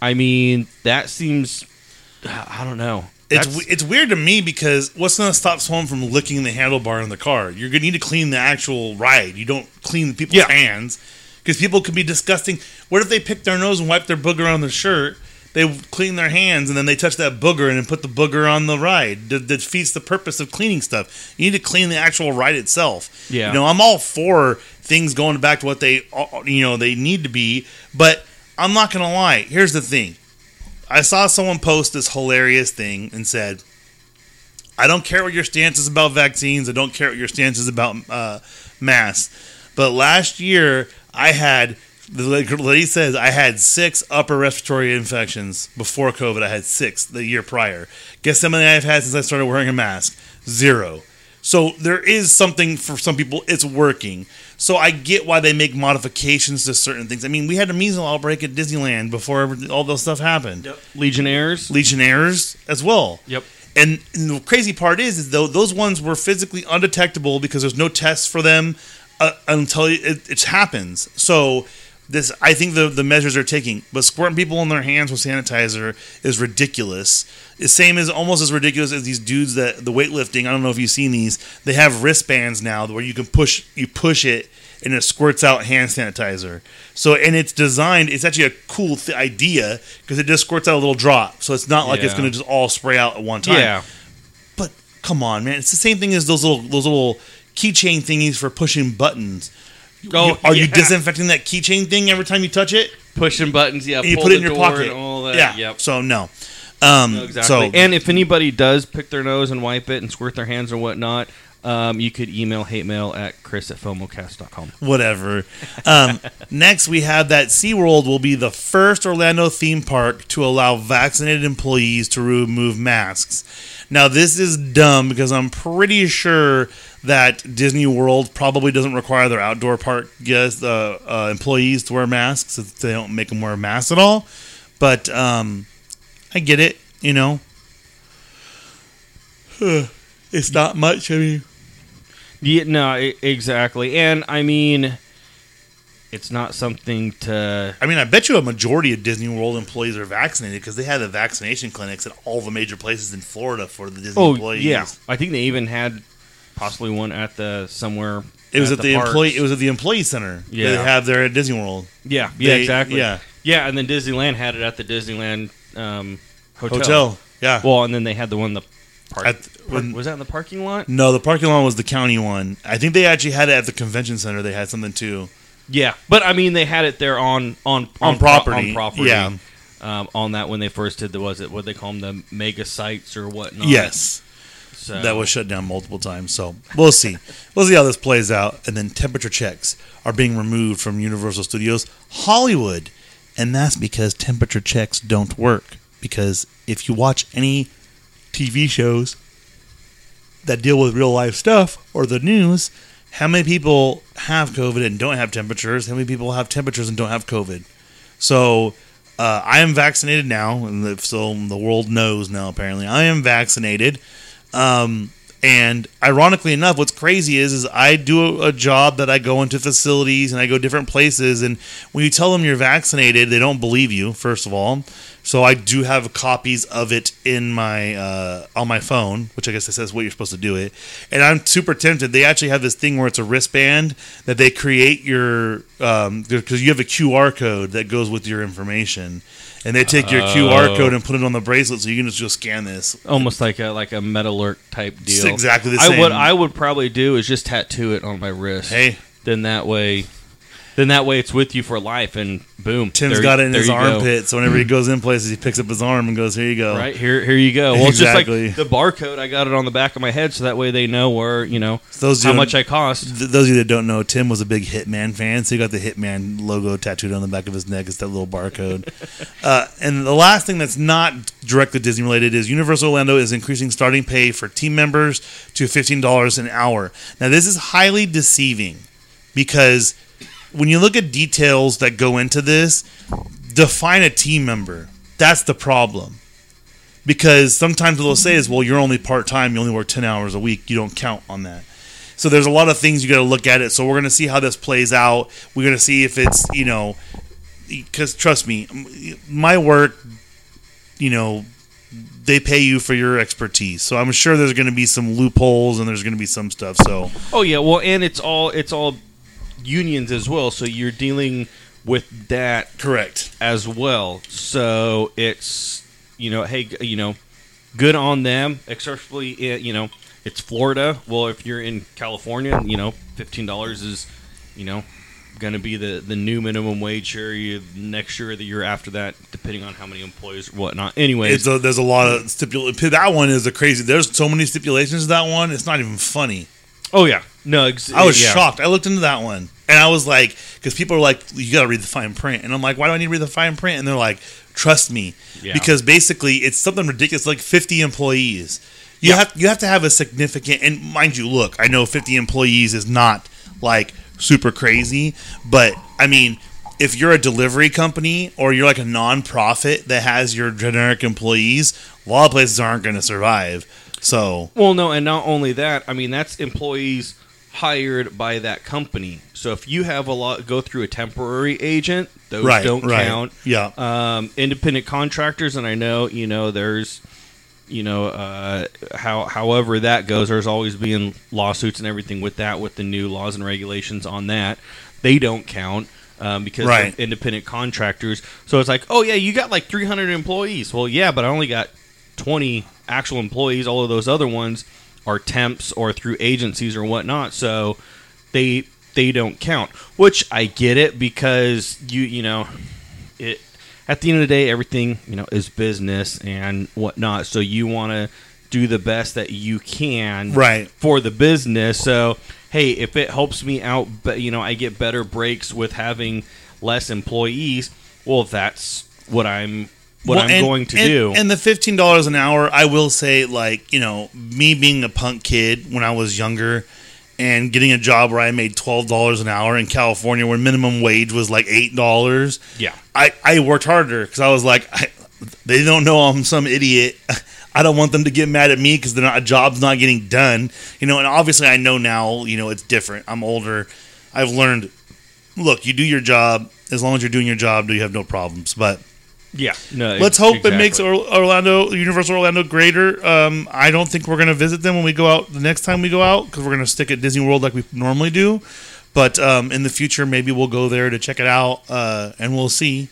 I mean that seems [SIGHS] I don't know. It's That's- it's weird to me because what's going to stop someone from licking the handlebar in the car? You're going to need to clean the actual ride. You don't clean people's Yeah. hands because people could be disgusting. What if they pick their nose and wipe their booger on their shirt? They clean their hands and then they touch that booger and then put the booger on the ride. That defeats the purpose of cleaning stuff. You need to clean the actual ride itself. Yeah. You know, I'm all for things going back to what they you know they need to be, but I'm not going to lie. Here's the thing. I saw someone post this hilarious thing and said, I don't care what your stance is about vaccines. I don't care what your stance is about uh, masks. But last year, I had, the lady says, I had six upper respiratory infections before COVID. I had six the year prior. Guess how many I've had since I started wearing a mask? Zero. So there is something for some people, it's working. So I get why they make modifications to certain things. I mean, we had a measles outbreak at Disneyland before all this stuff happened. Legionnaires. Legionnaires as well. Yep. And, and the crazy part is, is though those ones were physically undetectable because there's no tests for them uh, until it, it happens. So this, I think the the measures are taking, but squirting people in their hands with sanitizer is ridiculous. The same as almost as ridiculous as these dudes that the weightlifting. I don't know if you've seen these. They have wristbands now where you can push you push it and it squirts out hand sanitizer. So and it's designed. It's actually a cool th- idea because it just squirts out a little drop. So it's not like it's going to just all spray out at one time. Yeah. But come on, man! It's the same thing as those little those little keychain thingies for pushing buttons. Oh, You- are you disinfecting that keychain thing every time you touch it? Pushing buttons. Yeah. And you pull put it in your pocket. All that. Yeah. Yep. So no. Um, No, exactly. So and if anybody does pick their nose and wipe it and squirt their hands or whatnot, um, you could email hate mail at chris at fomocast.com. whatever. Um, [LAUGHS] next, we have that SeaWorld will be the first Orlando theme park to allow vaccinated employees to remove masks. Now, this is dumb because I'm pretty sure that Disney World probably doesn't require their outdoor park guests, uh, uh, employees to wear masks. They don't make them wear masks at all. But um, I get it. You know, [SIGHS] it's not much. I mean, Yeah, no, exactly. And I mean, it's not something to. I mean, I bet you a majority of Disney World employees are vaccinated because they had the vaccination clinics at all the major places in Florida for the Disney Oh, employees. yeah. I think they even had possibly one at the somewhere. It was at, the, parks. employee. It was at the employee center. Yeah. they have there at Disney World. Yeah, yeah, They- exactly. Yeah, Yeah, and then Disneyland had it at the Disneyland um, hotel. hotel. Yeah. Well, and then they had the one in the park. At- when- was that in the parking lot? no, the parking lot was the county one. I think they actually had it at the convention center. They had something too Yeah, but I mean, they had it there on on on, pro- property. on property. Yeah. Um, on that when they first did the was it what they call them the mega sites or whatnot. Yes. So, that was shut down multiple times. So we'll see. We'll see how this plays out. And then temperature checks are being removed from Universal Studios Hollywood. And that's because temperature checks don't work. Because if you watch any TV shows that deal with real life stuff or the news, how many people have COVID and don't have temperatures? How many people have temperatures and don't have COVID? So uh, I am vaccinated now, and so the world knows now. Apparently, I am vaccinated. Um, and ironically enough, what's crazy is, is I do a, job that I go into facilities and I go different places, and when you tell them you're vaccinated, they don't believe you. First of all, so I do have copies of it in my uh, on my phone, which I guess it says what you're supposed to do it. And I'm super tempted. They actually have this thing where it's a wristband that they create your because you have a QR code that goes with your information, and they take your QR Oh. code and put it on the bracelet, so you can just, just scan this. almost like a like a metalurg type It's deal. exactly the I same. would I would probably do is just tattoo it on my wrist. Hey, Then that way, then that way it's with you for life, and boom. Tim's there- got it in his you go. armpit, so whenever he [CLEARS THROAT] goes in places, he picks up his arm and goes, "Here you go." Right here, here you go. Well, Exactly. just like the barcode. I got it on the back of my head, so that way they know where you know So those how much I cost. Th- those of you that don't know, Tim was a big Hitman fan, so he got the Hitman logo tattooed on the back of his neck. It's that little barcode. [LAUGHS] uh, and the last thing that's not directly Disney related is Universal Orlando is increasing starting pay for team members to fifteen dollars an hour. Now, this is highly deceiving because when you look at details that go into this, define a team member. That's the problem. Because sometimes what they'll say is, well, you're only part time, you only work 10 hours a week, you don't count on that. So there's a lot of things you got to look at it. So we're going to see how this plays out. We're going to see if it's, you know, because trust me, my work, you know, they pay you for your expertise. So I'm sure there's going to be some loopholes and there's going to be some stuff. So Oh yeah, well, and it's all it's all unions as well. So you're dealing with that correct. as well. So it's you know, hey, you know, good on them. Especially eh, you know, it's Florida. Well, if you're in California, you know, fifteen dollars is you know going to be the the new minimum wage you, next year or the year after that, depending on how many employees or whatnot. Anyway, It's a, there's a lot of stipulations. That one is a crazy. There's so many stipulations to that one. It's not even funny. Oh yeah, no, ex- I was yeah. shocked. I looked into that one and I was like, because people are like, you got to read the fine print, and I'm like, why do I need to read the fine print? And they're like, trust me, Yeah. because basically it's something ridiculous, like 50 employees. You Yeah. have you have to have a significant, and mind you, look, I know 50 employees is not like super crazy, but I mean. If you're a delivery company or you're like a non-profit that has your generic employees, a lot of places aren't going to survive. So Well, no, and not only that, I mean that's employees hired by that company. So if you have a lot go through a temporary agent, those right, don't right, count. Yeah, Um, independent contractors, and I know you know there's you know uh, how however that goes. There's always being lawsuits and everything with that with the new laws and regulations on that. They don't count. Um, because Right. independent contractors, so it's like, oh yeah, you got like 300 employees. Well, yeah, but I only got 20 actual employees. All of those other ones are temps or through agencies or whatnot. So they they don't count. Which I get it because you you know it at the end of the day everything you know is business and whatnot. So you want to do the best that you can right. for the business. So hey, if it helps me out, but you know I get better breaks with having less employees. Well, that's what I'm what Well, I'm and- going to and- do. And the fifteen dollars an hour, I will say, like you know, me being a punk kid when I was younger, and getting a job where I made twelve dollars an hour in California, where minimum wage was like eight dollars. Yeah. I I worked harder because I was like, I, they don't know I'm some idiot. [LAUGHS] I don't want them to get mad at me because they're not a job's not getting done. You know, and obviously I know now. You know, it's different. I'm older. I've learned. Look, you do your job. As long as you're doing your job, Do you have no problems. But Yeah. No. Let's hope exactly. it makes Orlando, Universal Orlando, greater. Um, I don't think we're going to visit them when we go out the next time we go out because we're going to stick at Disney World like we normally do. But um, in the future, maybe we'll go there to check it out, uh, and we'll see.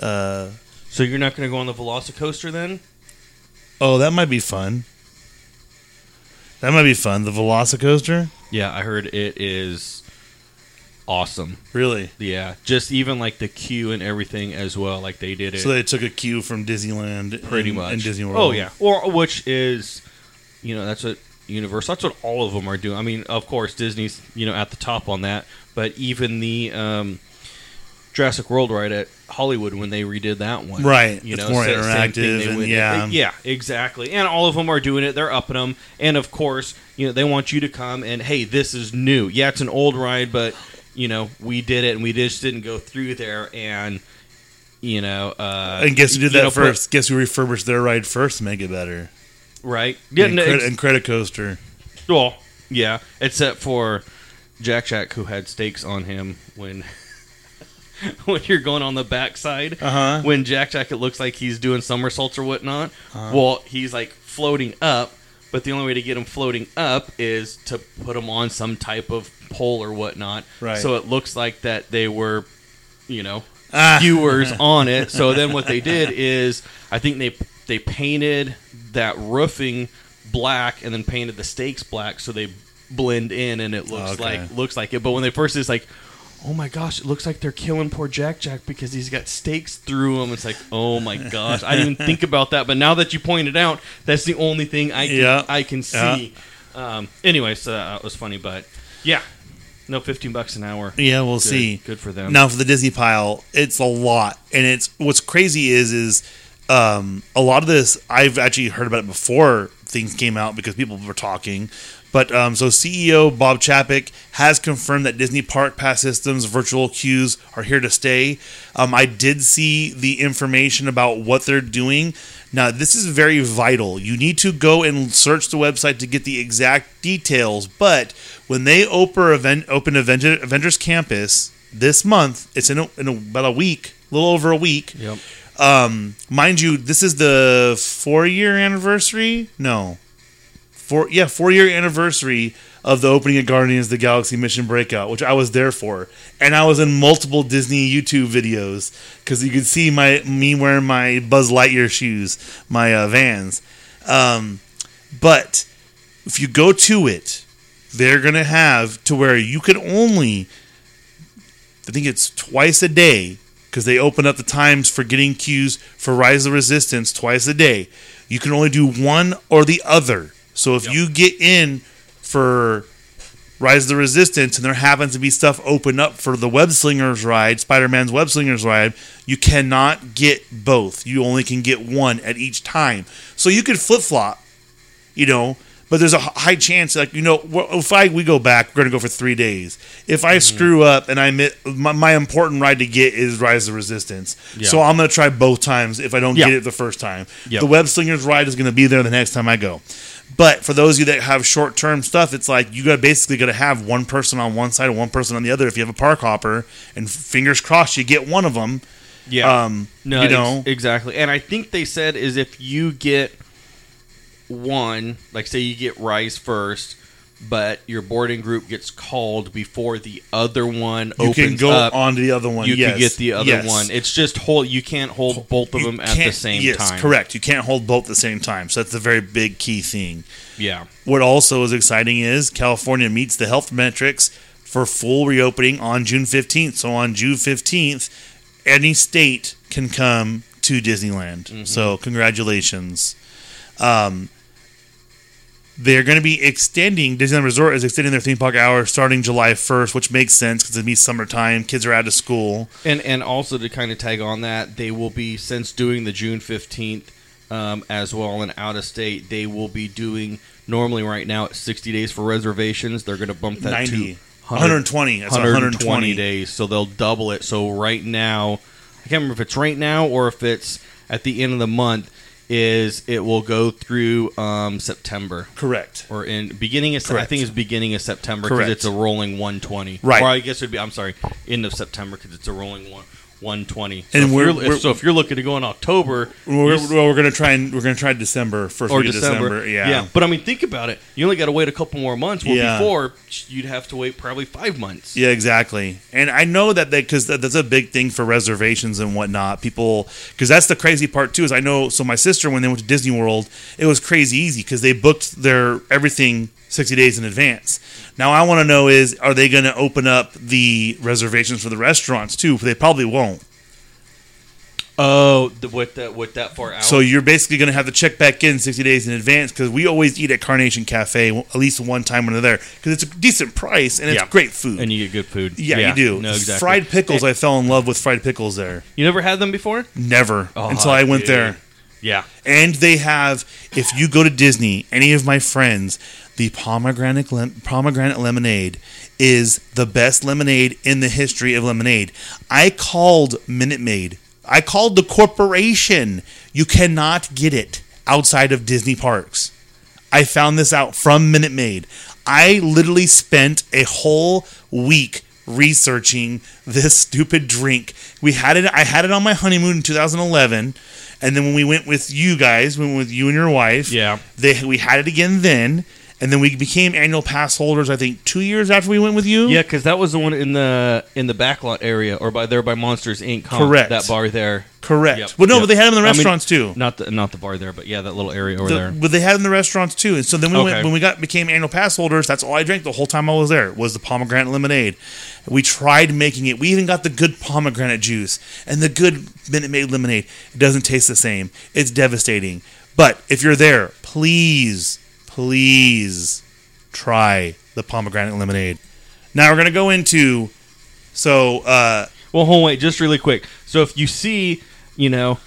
Uh, So you're not going to go on the Velocicoaster then? oh, that might be fun. That might be fun. The Velocicoaster, Yeah, I heard it is awesome. really. Yeah, just even like the queue and everything as well. Like they did it So they took a cue from Disneyland, pretty and, much. and Disney World. Oh yeah, or which is, you know, that's what Universal. That's what all of them are doing. I mean, of course, Disney's you know at the top on that, but even the um, Jurassic World ride at Hollywood when they redid that one, Right. You It's know, more thing interactive and yeah. yeah, exactly. And all of them are doing it. They're upping them, and of course, you know, they want you to come and hey, this is new. Yeah, it's an old ride, but you know, we did it, and we just didn't go through there and. You know, uh, And guess who did that know, put- first? guess who refurbished their ride first to make it better? right? Yeah, and, no, Credit, Incredicoaster. Well, yeah, except for Jack Jack, who had stakes on him when [LAUGHS] when you're going on the backside. Uh huh. When Jack Jack, it looks like he's doing somersaults or whatnot. Uh-huh. Well, he's like floating up, but the only way to get him floating up is to put him on some type of pole or whatnot. Right. So it looks like that they were, you know, Ah. viewers [LAUGHS] on it. So then what they did is I think they they painted that roofing black and then painted the stakes black so they blend in and it looks Okay. like looks like it. But when they first it's like Oh my gosh! It looks like they're killing poor Jack Jack because he's got stakes through him. It's like, oh my [LAUGHS] gosh! I didn't even think about that, but now that you pointed out, that's the only thing I can Yeah. I can Yeah. see. Um, anyway, so that was funny, but yeah, no, fifteen bucks an hour. Yeah, we'll Good, see. Good for them. Now for the Disney pile, it's a lot, and it's what's crazy is is um, a lot of this I've actually heard about it before things came out because people were talking. But um, so CEO Bob Chapek has confirmed that Disney Park Pass systems virtual queues are here to stay. Um, I did see the information about what they're doing. Now this is very vital. You need to go and search the website to get the exact details. But when they open event open Avenger, Avengers Campus this month, it's in, a, in a, about a week, a little over a week. Yep. Um, mind you, this is the four year anniversary. No, four yeah four year anniversary of the opening of Guardians of the Galaxy Mission Breakout, which I was there for, and I was in multiple Disney YouTube videos because you could see my me wearing my Buzz Lightyear shoes, my uh, Vans. Um, but if you go to it, they're gonna have to where you can only, I think it's twice a day because they open up the times for getting queues for Rise of the Resistance twice a day. You can only do one or the other. So if Yep. you get in for Rise of the Resistance and there happens to be stuff open up for the Web Slingers ride, Spider Man's Web Slingers ride, you cannot get both. You only can get one at each time. So you could flip flop, you know, but there's a high chance, like, you know, if I we go back, we're going to go for three days. If I mm-hmm. screw up and I miss, my, my important ride to get is Rise of the Resistance. Yeah. So I'm going to try both times if I don't Yeah. get it the first time. Yep. The Web Slingers ride is going to be there the next time I go. But for those of you that have short term stuff, it's like you got basically got to have one person on one side and one person on the other. If you have a park hopper, and fingers crossed, you get one of them. Yeah. Um, no, you ex- know, exactly. And I think they said is if you get one, like say you get Rise first, but your boarding group gets called before the other one you opens can go up, on to the other one. you yes. can get the other Yes. one. It's just hold. You can't hold both of You them at the same yes, time. correct. You can't hold both at the same time. So that's a very big key thing. Yeah. What also is exciting is California meets the health metrics for full reopening on June 15th. So on June 15th, any state can come to Disneyland. Mm-hmm. So congratulations. Um, they're going to be extending Disneyland Resort is extending their theme park hours starting July 1st, which makes sense because it'll be summertime. Kids are out of school. And and also to kind of tag on that, they will be since doing the June fifteenth um, as well and out of state, they will be doing normally right now at 60 days for reservations. They're going to bump that 90. to 120. That's 120 120 days. So they'll double it. So right now, I can't remember if it's right now or if it's at the end of the month. Is it will go through um, September Correct. or in beginning of Sep- I Correct. think it's beginning of September because Correct. it's a rolling 120. Right. Or I guess it'd be I'm sorry, end of September because it's a rolling one. 120. So, And if we're- you're, if- we're- so if you're looking to go in October, We're, well, we're gonna try and we're gonna try December first or December. December. Yeah. But I mean, think about it. You only got to wait a couple more months. Well, Yeah. before you'd have to wait probably five months. Yeah, exactly. And I know that because that, that's a big thing for reservations and whatnot. People because that's the crazy part too. Is I know so my sister when they went to Disney World, it was crazy easy because they booked their everything sixty days in advance. Now I want to know is are they going to open up the reservations for the restaurants too? They probably won't. Oh, the, with that with that far out. So you're basically going to have to check back in 60 days in advance because we always eat at Carnation Cafe at least one time when they're there because it's a decent price and it's Yeah. great food. and you get good food. yeah, you do. No, exactly. Fried pickles, I fell in love with fried pickles there. You never had them before? Never Oh, until I went dude. there. Yeah. And they have, if you go to Disney, any of my friends, the pomegranate lem- pomegranate lemonade is the best lemonade in the history of lemonade. I called Minute Maid. I called the corporation. You cannot get it outside of Disney parks. I found this out from Minute Maid. I literally spent a whole week researching this stupid drink. We had it I had it on my honeymoon in 2011 and then when we went with you guys, we went with you and your wife, Yeah. they we had it again then and then we became annual pass holders I think 2 years after we went with you. Yeah, because that was the one in the in the backlot area, or by there by Monsters Inc. huh? Correct. That bar there. Correct. Yep, Well no, yep. but they had them in the I mean, restaurants too. Not the not the bar there, but yeah, that little area over The- there. But they had it in the restaurants too. And so then we Okay. went when we got became annual pass holders. That's all I drank the whole time I was there was the pomegranate lemonade. We tried making it. We even got the good pomegranate juice and the good Minute Maid lemonade. It doesn't taste the same. It's devastating. But if you're there, please, please try the pomegranate lemonade. Now we're gonna go into so uh, Well, hold on, wait, just really quick. So if you see, you know,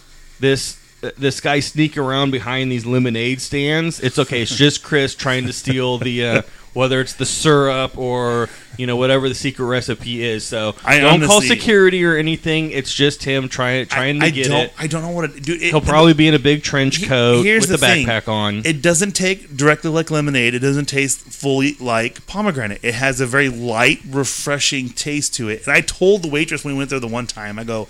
this uh, this guy sneak around behind these lemonade stands, it's okay. It's just Chris trying to steal the uh, [LAUGHS] whether it's the syrup or you know whatever the secret recipe is. So I don't call security or anything. It's just him trying trying to I, I get don't it. I don't know what it, dude. It, He'll probably be in a big trench coat here's with the, the thing. backpack on. It doesn't take directly like lemonade. It doesn't taste fully like pomegranate. It has a very light, refreshing taste to it. And I told the waitress when we went there the one time, I go,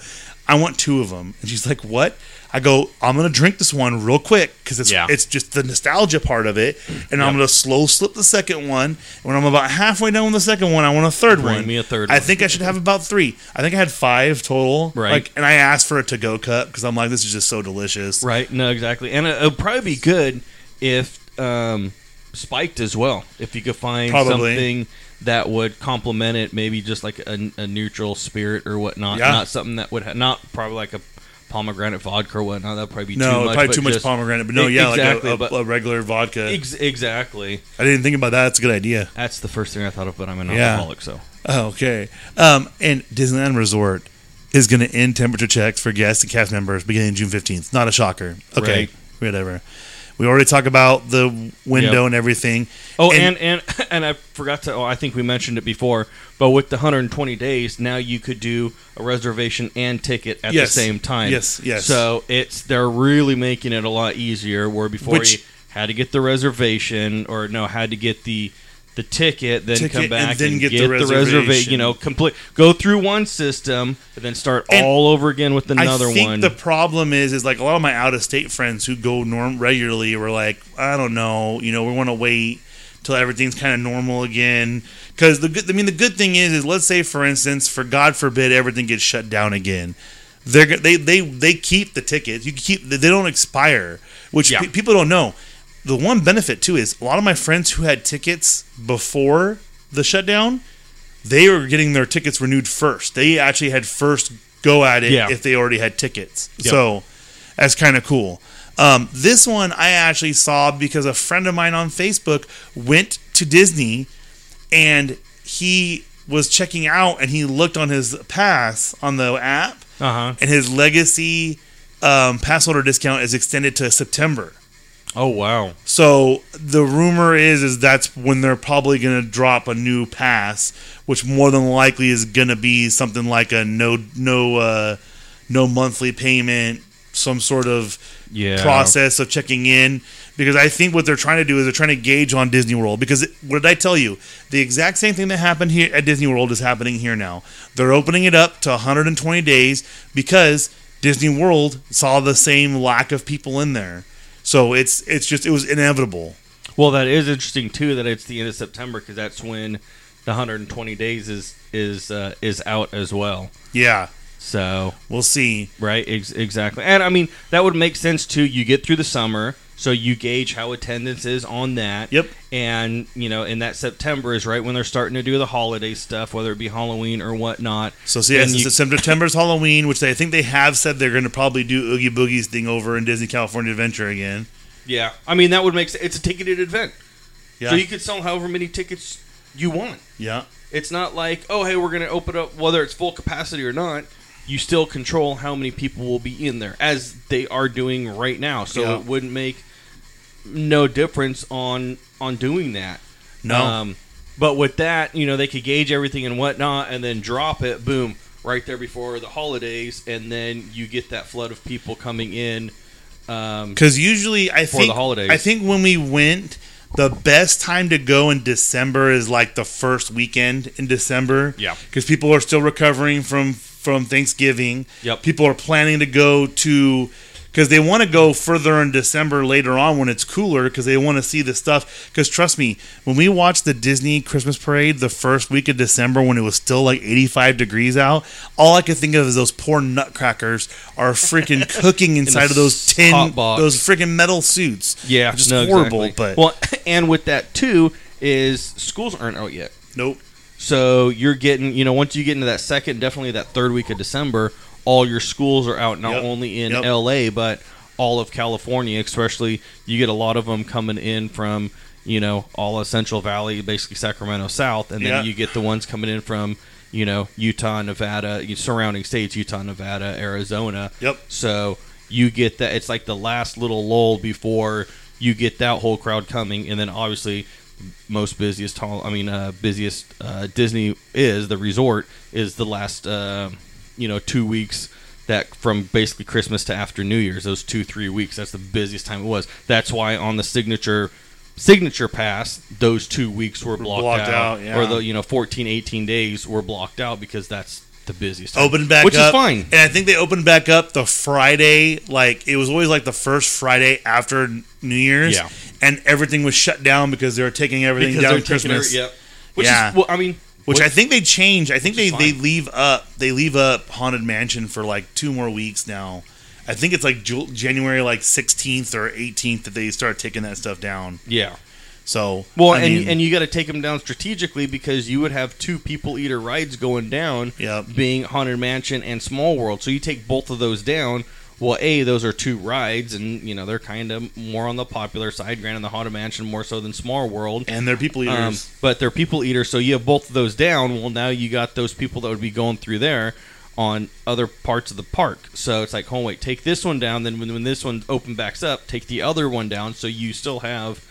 I want two of them. And she's like, What? I go, I'm gonna drink this one real quick because it's Yeah. it's just the nostalgia part of it, and I'm gonna slow slip the second one. And when I'm about halfway done with the second one, I want a third Bring one. me a third I one. think I should have about three. I think I had five total. Right. Like, and I asked for a to-go cup because I'm like, this is just so delicious. Right? No, exactly. And it would probably be good if um, spiked as well. If you could find Probably. something that would complement it, maybe just like a, a neutral spirit or whatnot. Yeah. Not something that would ha- not probably like a pomegranate vodka or whatnot. That'd probably be No, too much. probably too much just- pomegranate, but no, yeah, exactly, like a, a, a regular vodka. Ex- exactly. I didn't think about that. That's a good idea. That's the first thing I thought of, but I'm an Yeah. alcoholic, so. Oh, okay. Um, and Disneyland Resort is going to end temperature checks for guests and cast members beginning June 15th. Not a shocker. Okay, Right. whatever. We already talked about the window Yep. and everything. Oh, and, and [LAUGHS] and I forgot to. Oh, I think we mentioned it before. But with the 120 days, now you could do a reservation and ticket at Yes. the same time. Yes, yes. So it's they're really making it a lot easier. Where before Which- you had to get the reservation, or no, had to get the the ticket, then Ticket come and back then and get get, the the reservation. reservation. You know, complete go through one system and then start And all over again with another I think one. the problem is, is like a lot of my out of state friends who go norm regularly were like, I don't know, you know, we want to wait till everything's kind of normal again. Because the good, I mean, the good thing is, is let's say for instance, for God forbid, everything gets shut down again. They're they they they keep the tickets. You keep they don't expire, which Yeah. pe- people don't know. The one benefit too is a lot of my friends who had tickets before the shutdown, they were getting their tickets renewed first. They actually had first go at it Yeah. if they already had tickets. Yep. So that's kind of cool. Um, this one I actually saw because a friend of mine on Facebook went to Disney and he was checking out and he looked on his pass on the app uh huh. and his legacy um, pass holder discount is extended to September. Oh wow. So the rumor is is that's when they're probably going to drop a new pass, which more than likely is going to be something like a no no uh, no monthly payment, some sort of Yeah. process of checking in. Because I think what they're trying to do is they're trying to gauge on Disney World. Because it, what did I tell you? The exact same thing that happened here at Disney World is happening here now. They're opening it up to 120 days because Disney World saw the same lack of people in there. So it's it's just it was inevitable. Well, that is interesting too. That it's the end of September because that's when the 120 days is is uh, is out as well. Yeah, So we'll see. right, ex- exactly. And I mean that would make sense too. You get through the summer, so you gauge how attendance is on that. Yep. And you know, in that September is right when they're starting to do the holiday stuff, whether it be Halloween or whatnot. So see, yes, you- September's Halloween, which they I think they have said they're going to probably do Oogie Boogie's thing over in Disney California Adventure again. Yeah, I mean that would make sense. It's a ticketed event, Yeah, so you could sell however many tickets you want. yeah, It's not like, oh, hey, we're going to open up whether it's full capacity or not. You still control how many people will be in there, as they are doing right now. So Yeah. it wouldn't make no difference on on doing that. no, Um, but with that, you know, they could gauge everything and whatnot, and then drop it, boom, right there before the holidays, and then you get that flood of people coming in. Um, because usually I think the holidays. I think when we went, the best time to go in December is like the first weekend in December. Yeah. because people are still recovering from from Thanksgiving. Yep. people are planning to go to because they want to go further in December later on when it's cooler because they want to see the stuff. Because trust me, when we watched the Disney Christmas parade the first week of December when it was still like 85 degrees out, all I could think of is those poor nutcrackers are freaking [LAUGHS] cooking inside of those tin, those freaking metal suits. yeah, just no, horrible. exactly. But well, [LAUGHS] and with that too is schools aren't out yet. nope. So you're getting, you know, once you get into that second, definitely that third week of December, all your schools are out, not Yep. only in Yep. LA, but all of California, especially. You get a lot of them coming in from, you know, all of Central Valley, basically Sacramento South, and then Yeah. you get the ones coming in from, you know, Utah, Nevada, surrounding states, Utah, Nevada, Arizona. Yep. So you get that. It's like the last little lull before you get that whole crowd coming, and then obviously most busiest. I mean, uh, busiest uh, Disney is the resort is the last uh, you know two weeks that from basically Christmas to after New Year's. Those two three weeks. That's the busiest time it was. That's why on the signature signature pass those two weeks were blocked, blocked out, out, yeah. or the you know 14 18 days were blocked out because that's the busiest time. Opened back which up, is fine and I think they opened back up the Friday. Like it was always like the first Friday after New Year's. Yeah. and everything was shut down because they were taking everything because down Christmas. every- yep. Which Yeah. is well, I mean Which I think they change. I think they, they leave up they leave up Haunted Mansion for like two more weeks now. I think it's like Ju- January like 16th or 18th that they start taking that stuff down. yeah. So Well, I and mean, and you got to take them down strategically because you would have two people eater rides going down, Yep. being Haunted Mansion and Small World. So you take both of those down. Well, a those are two rides, and you know they're kind of more on the popular side. Granted, the Haunted Mansion more so than Small World. and they're people eaters. Um, but they're people eaters, so you have both of those down. Well, now you got those people that would be going through there on other parts of the park. So it's like, oh wait, take this one down. Then when, when this one open backs up, take the other one down. So you still have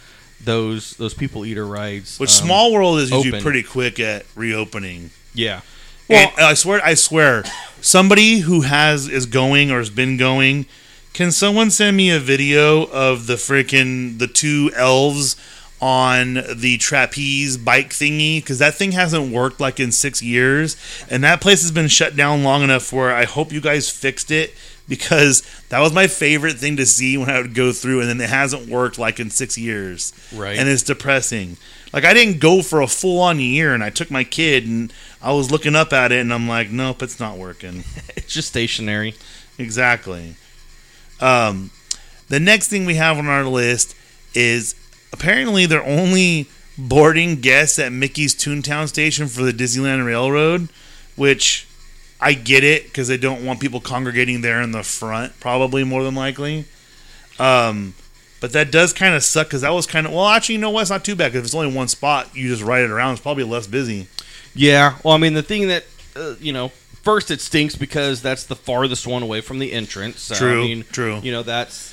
those those people eater rides. Which um, Small World is usually open. pretty quick at reopening. yeah. And I swear, I swear, somebody who has is going or has been going. Can someone send me a video of the freaking the two elves on the trapeze bike thingy? Because that thing hasn't worked like in six years, and that place has been shut down long enough where I hope you guys fixed it. Because that was my favorite thing to see when I would go through, and then it hasn't worked like in six years Right. and it's depressing. Like I didn't go for a full on year, and I took my kid, and I was looking up at it, and I'm like, nope, it's not working. [LAUGHS] it's just stationary. exactly. Um, the next thing we have on our list is apparently they're only boarding guests at Mickey's Toontown Station for the Disneyland Railroad, which I get it because they don't want people congregating there in the front, probably more than likely. Um, but that does kind of suck because that was kind of well. Actually, you know what? It's not too bad because if it's only one spot, you just ride it around. It's probably less busy. Yeah. Well, I mean, the thing that uh, you know, first it stinks because that's the farthest one away from the entrance. So, True, I mean, true. You know, that's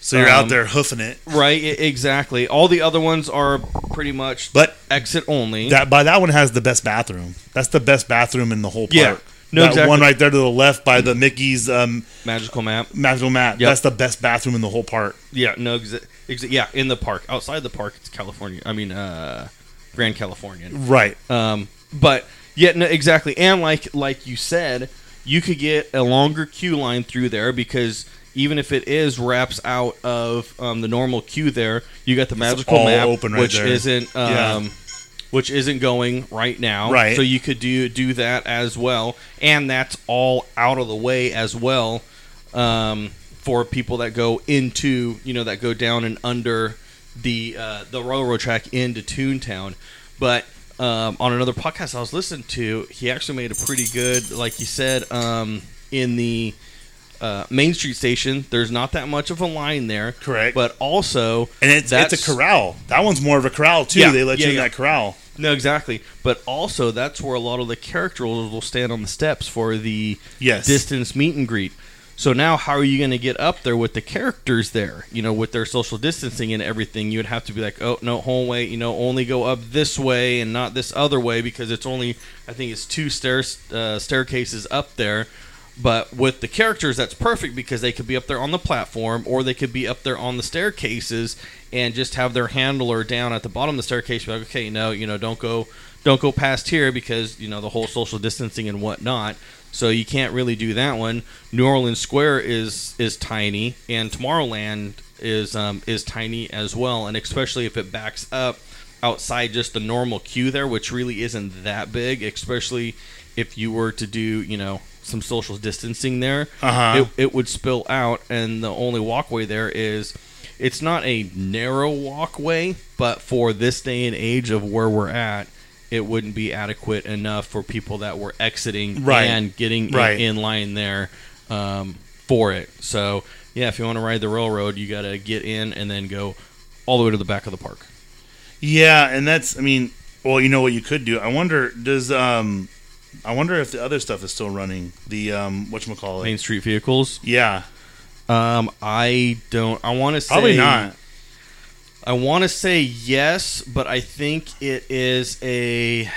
So you're Um, out there hoofing it. Right, exactly. All the other ones are pretty much But exit only. that by that one has the best bathroom. That's the best bathroom in the whole park. Yeah. No, that exactly. one right there to the left by the Mickey's um, Magical map. magical map. Yep. That's the best bathroom in the whole park. Yeah, no, exa- exa- yeah, in the park. Outside the park, it's California. I mean, uh, Grand Californian. Right. Um, but yeah, no, exactly. And like like you said, you could get a longer queue line through there because even if it is wraps out of um, the normal queue there, you got the magical map, right which isn't um, Yeah. which isn't going right now. Right. So you could do do that as well, and that's all out of the way as well um, for people that go into you know that go down and under the uh, the railroad track into Toontown. But um, on another podcast I was listening to, he actually made a pretty good, like he said, um, in the uh, Main Street station. There's not that much of a line there, Correct. But also, And it's that's- it's a corral. That one's more of a corral too. Yeah, they let yeah, you in yeah. that corral. No, exactly. But also, that's where a lot of the characters will stand on the steps for the Yes. distance meet and greet. So now, how are you going to get up there with the characters there? You know, with their social distancing and everything, you would have to be like, oh no, home way. You know, only go up this way and not this other way because it's only, I think it's two stairs, uh, staircases up there. But with the characters, that's perfect because they could be up there on the platform or they could be up there on the staircases and just have their handler down at the bottom of the staircase. Like, okay, no, you know, don't go, don't go past here because you know the whole social distancing and whatnot. So you can't really do that one. New Orleans Square is is tiny, and Tomorrowland is um, is tiny as well, and especially if it backs up outside just the normal queue there, which really isn't that big, especially if you were to do you know some social distancing there, Uh-huh. it, it would spill out, and the only walkway there is. It's not a narrow walkway, but for this day and age of where we're at, it wouldn't be adequate enough for people that were exiting Right. and getting in- Right. in, line there um, for it. So yeah, if you want to ride the railroad, you got to get in and then go all the way to the back of the park. Yeah, and that's I mean, well, you know what you could do. I wonder does um I wonder if the other stuff is still running. The um whatchamacallit. Main Street vehicles. Yeah. Um, I don't. I want to say Probably not. I want to say yes, but I think it is a.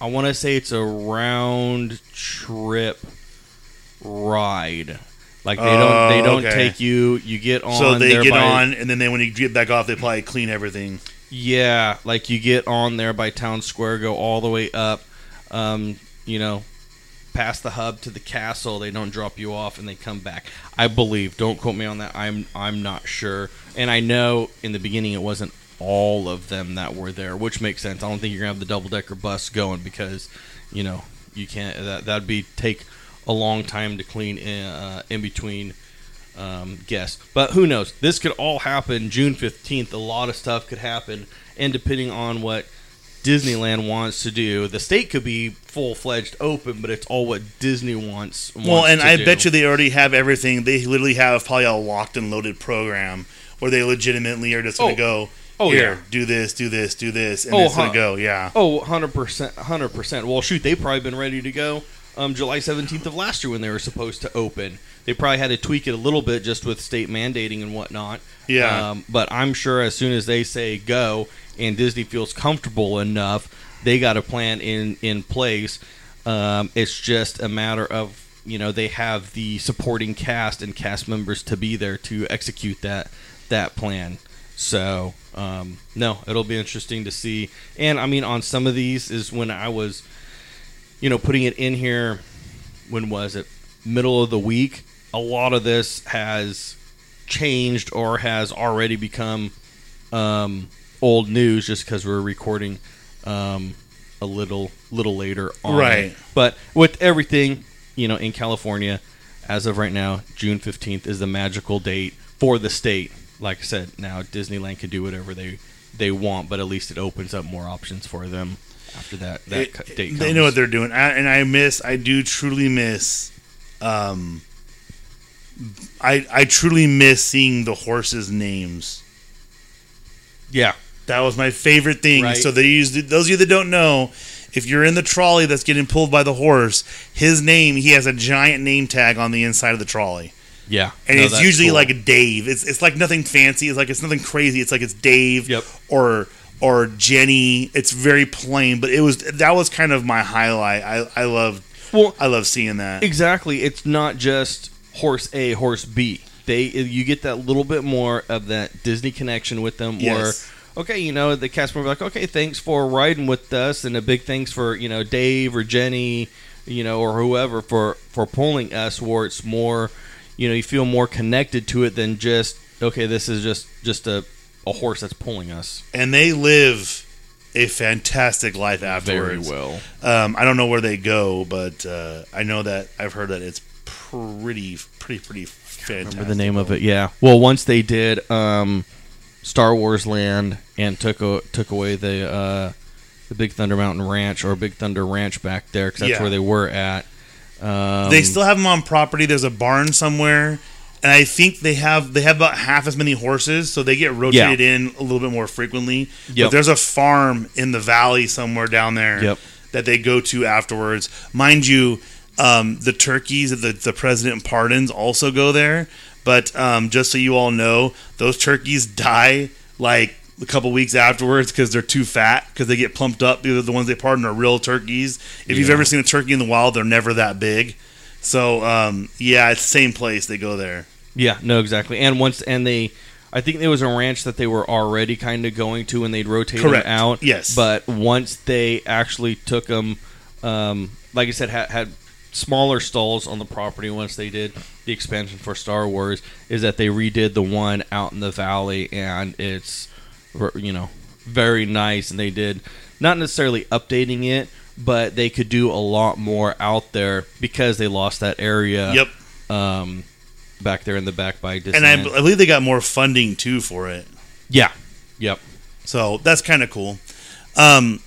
I want to say it's a round trip ride. Like they don't they Oh, don't okay. take you. You get on. So they there get by- on and then they when you get back off they probably clean everything. Yeah, like you get on there by Town Square, go all the way up, um, you know, past the hub to the castle. They don't drop you off and they come back. I believe. Don't quote me on that. I'm I'm not sure. And I know in the beginning it wasn't all of them that were there, which makes sense. I don't think you're gonna have the double decker bus going because, you know, you can't. That that'd be take a long time to clean in, uh, in between um, guests. But who knows? This could all happen June 15th. A lot of stuff could happen. And depending on what Disneyland wants to do, the state could be full fledged open, but it's all what Disney wants. Well, and I do. bet you they already have everything. They literally have probably a locked and loaded program where they legitimately are just going Oh. to go, Oh, here, yeah. do this, do this, do this, and Oh, it's gonna go. Yeah. Oh, 100%. 100%. Well, shoot, they've probably been ready to go um, July 17th of last year when they were supposed to open. They probably had to tweak it a little bit just with state mandating and whatnot. Yeah. Um, but I'm sure as soon as they say go and Disney feels comfortable enough, they got a plan in, in place. Um, it's just a matter of, you know, they have the supporting cast and cast members to be there to execute that that plan. So, um, no, it'll be interesting to see. And I mean, on some of these is when I was, you know, putting it in here. When was it? Middle of the week. A lot of this has changed or has already become um, old news just because we're recording um, a little little later on. Right. But with everything, you know, in California, as of right now, June fifteenth is the magical date for the state. Like I said, now Disneyland can do whatever they they want, but at least it opens up more options for them after that that It- date. Comes. they know what they're doing, I, and I miss. I do truly miss. Um, I I truly miss seeing the horses' names. yeah. That was my favorite thing. Right. So they used those of you that don't know, if you're in the trolley that's getting pulled by the horse, his name he has a giant name tag on the inside of the trolley. Yeah, and No, it's usually cool. like Dave. It's it's like nothing fancy. It's like it's nothing crazy. It's like it's Dave Yep. or or Jenny. It's very plain, but it was that was kind of my highlight. I I love well, I love seeing that. Exactly. It's not just horse A, horse B. They you get that little bit more of that Disney connection with them. Yes. Where okay, you know the cast member like okay, thanks for riding with us, and a big thanks for you know Dave or Jenny, you know or whoever for for pulling us. Where it's more, you know, you feel more connected to it than just okay, this is just just a a horse that's pulling us and they live a fantastic life afterwards. very well. Um, I don't know where they go, but uh, I know that I've heard that it's pretty, pretty, pretty fantastic. Remember the name of it? Yeah. Well, once they did um, Star Wars Land and took a, took away the uh, the Big Thunder Mountain Ranch or Big Thunder Ranch back there because that's Yeah. where they were at. Um, they still have them on property. There's a barn somewhere, and I think they have they have about half as many horses, so they get rotated in a little bit more frequently. But Yep. there's a farm in the valley somewhere down there Yep. that they go to afterwards. Mind you, um, the turkeys that the, the president pardons also go there. But um, just so you all know, those turkeys die like a couple weeks afterwards because they're too fat because they get plumped up. because the ones they pardon are real turkeys. If you've ever seen a turkey in the wild, they're never that big. So um, yeah, it's the same place they go there. Yeah, no, exactly. And once and they, I think there was a ranch that they were already kind of going to, and they'd rotate Correct. them out. Yes. But once they actually took them, um, like I said, had, had smaller stalls on the property. Once they did the expansion for Star Wars, is that they redid the one out in the valley, and it's, you know, very nice. And they did not necessarily updating it. But they could do a lot more out there because they lost that area Yep. um, back there in the back by And I, I believe they got more funding too for it. yeah, yep. So that's kind of cool. Um,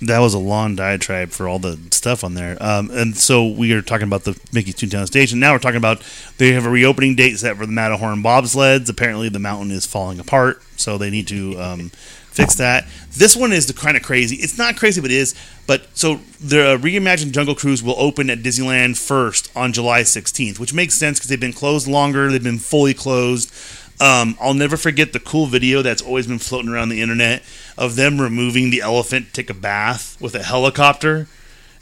that was a long diatribe for all the stuff on there. Um, and so we are talking about the Mickey's Toontown Station. Now we're talking about they have a reopening date set for the Matterhorn bobsleds. Apparently, the mountain is falling apart, so they need to um, fix that. This one is the kind of crazy. It's not crazy, but it is. But so the reimagined Jungle Cruise will open at Disneyland first on July 16th, which makes sense because they've been closed longer. They've been fully closed. Um, I'll never forget the cool video that's always been floating around the internet of them removing the elephant to take a bath with a helicopter.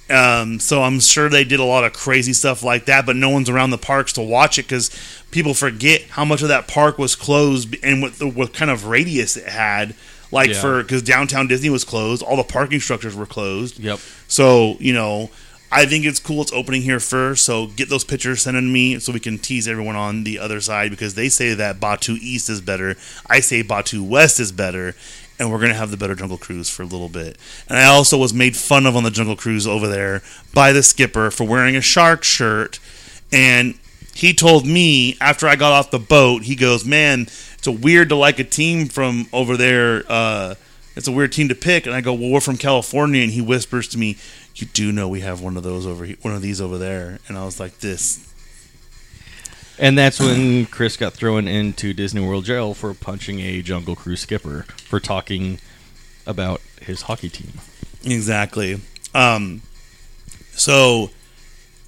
Um, so I'm sure they did a lot of crazy stuff like that, but no one's around the parks to watch it because people forget how much of that park was closed and what, the, what kind of radius it had. Like Yeah. for because downtown Disney was closed, all the parking structures were closed. Yep. So, you know, I think it's cool it's opening here first. So get those pictures sent to me so we can tease everyone on the other side because they say that Batuu East is better. I say Batuu West is better. And we're going to have the better Jungle Cruise for a little bit. And I also was made fun of on the Jungle Cruise over there by the skipper for wearing a shark shirt. And he told me after I got off the boat, he goes, Man, it's a weird to like a team from over there. Uh, it's a weird team to pick. And I go, Well, we're from California. And he whispers to me, You do know we have one of those over here, one of these over there. And I was like, This. And that's when Chris got thrown into Disney World jail for punching a Jungle Cruise skipper for talking about his hockey team. Exactly. Um, so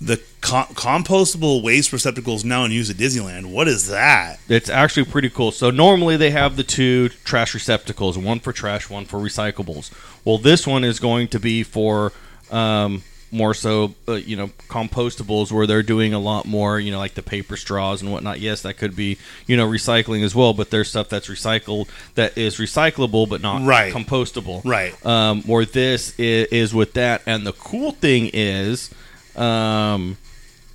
the co- compostable waste receptacles now in use at Disneyland. What is that? It's actually pretty cool. So normally they have the two trash receptacles, one for trash, one for recyclables. Well, this one is going to be for um, more so, uh, you know, compostables where they're doing a lot more, you know, like the paper straws and whatnot. Yes, that could be, you know, recycling as well, but there's stuff that's recycled that is recyclable but not Right. compostable. Right. Um, or this is, is with that. And the cool thing is, um,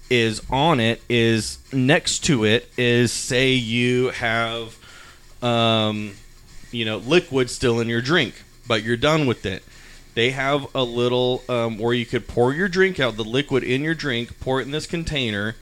is on it is next to it is say you have um, you know liquid still in your drink but you're done with it they have a little um, where you could pour your drink out the liquid in your drink pour it in this container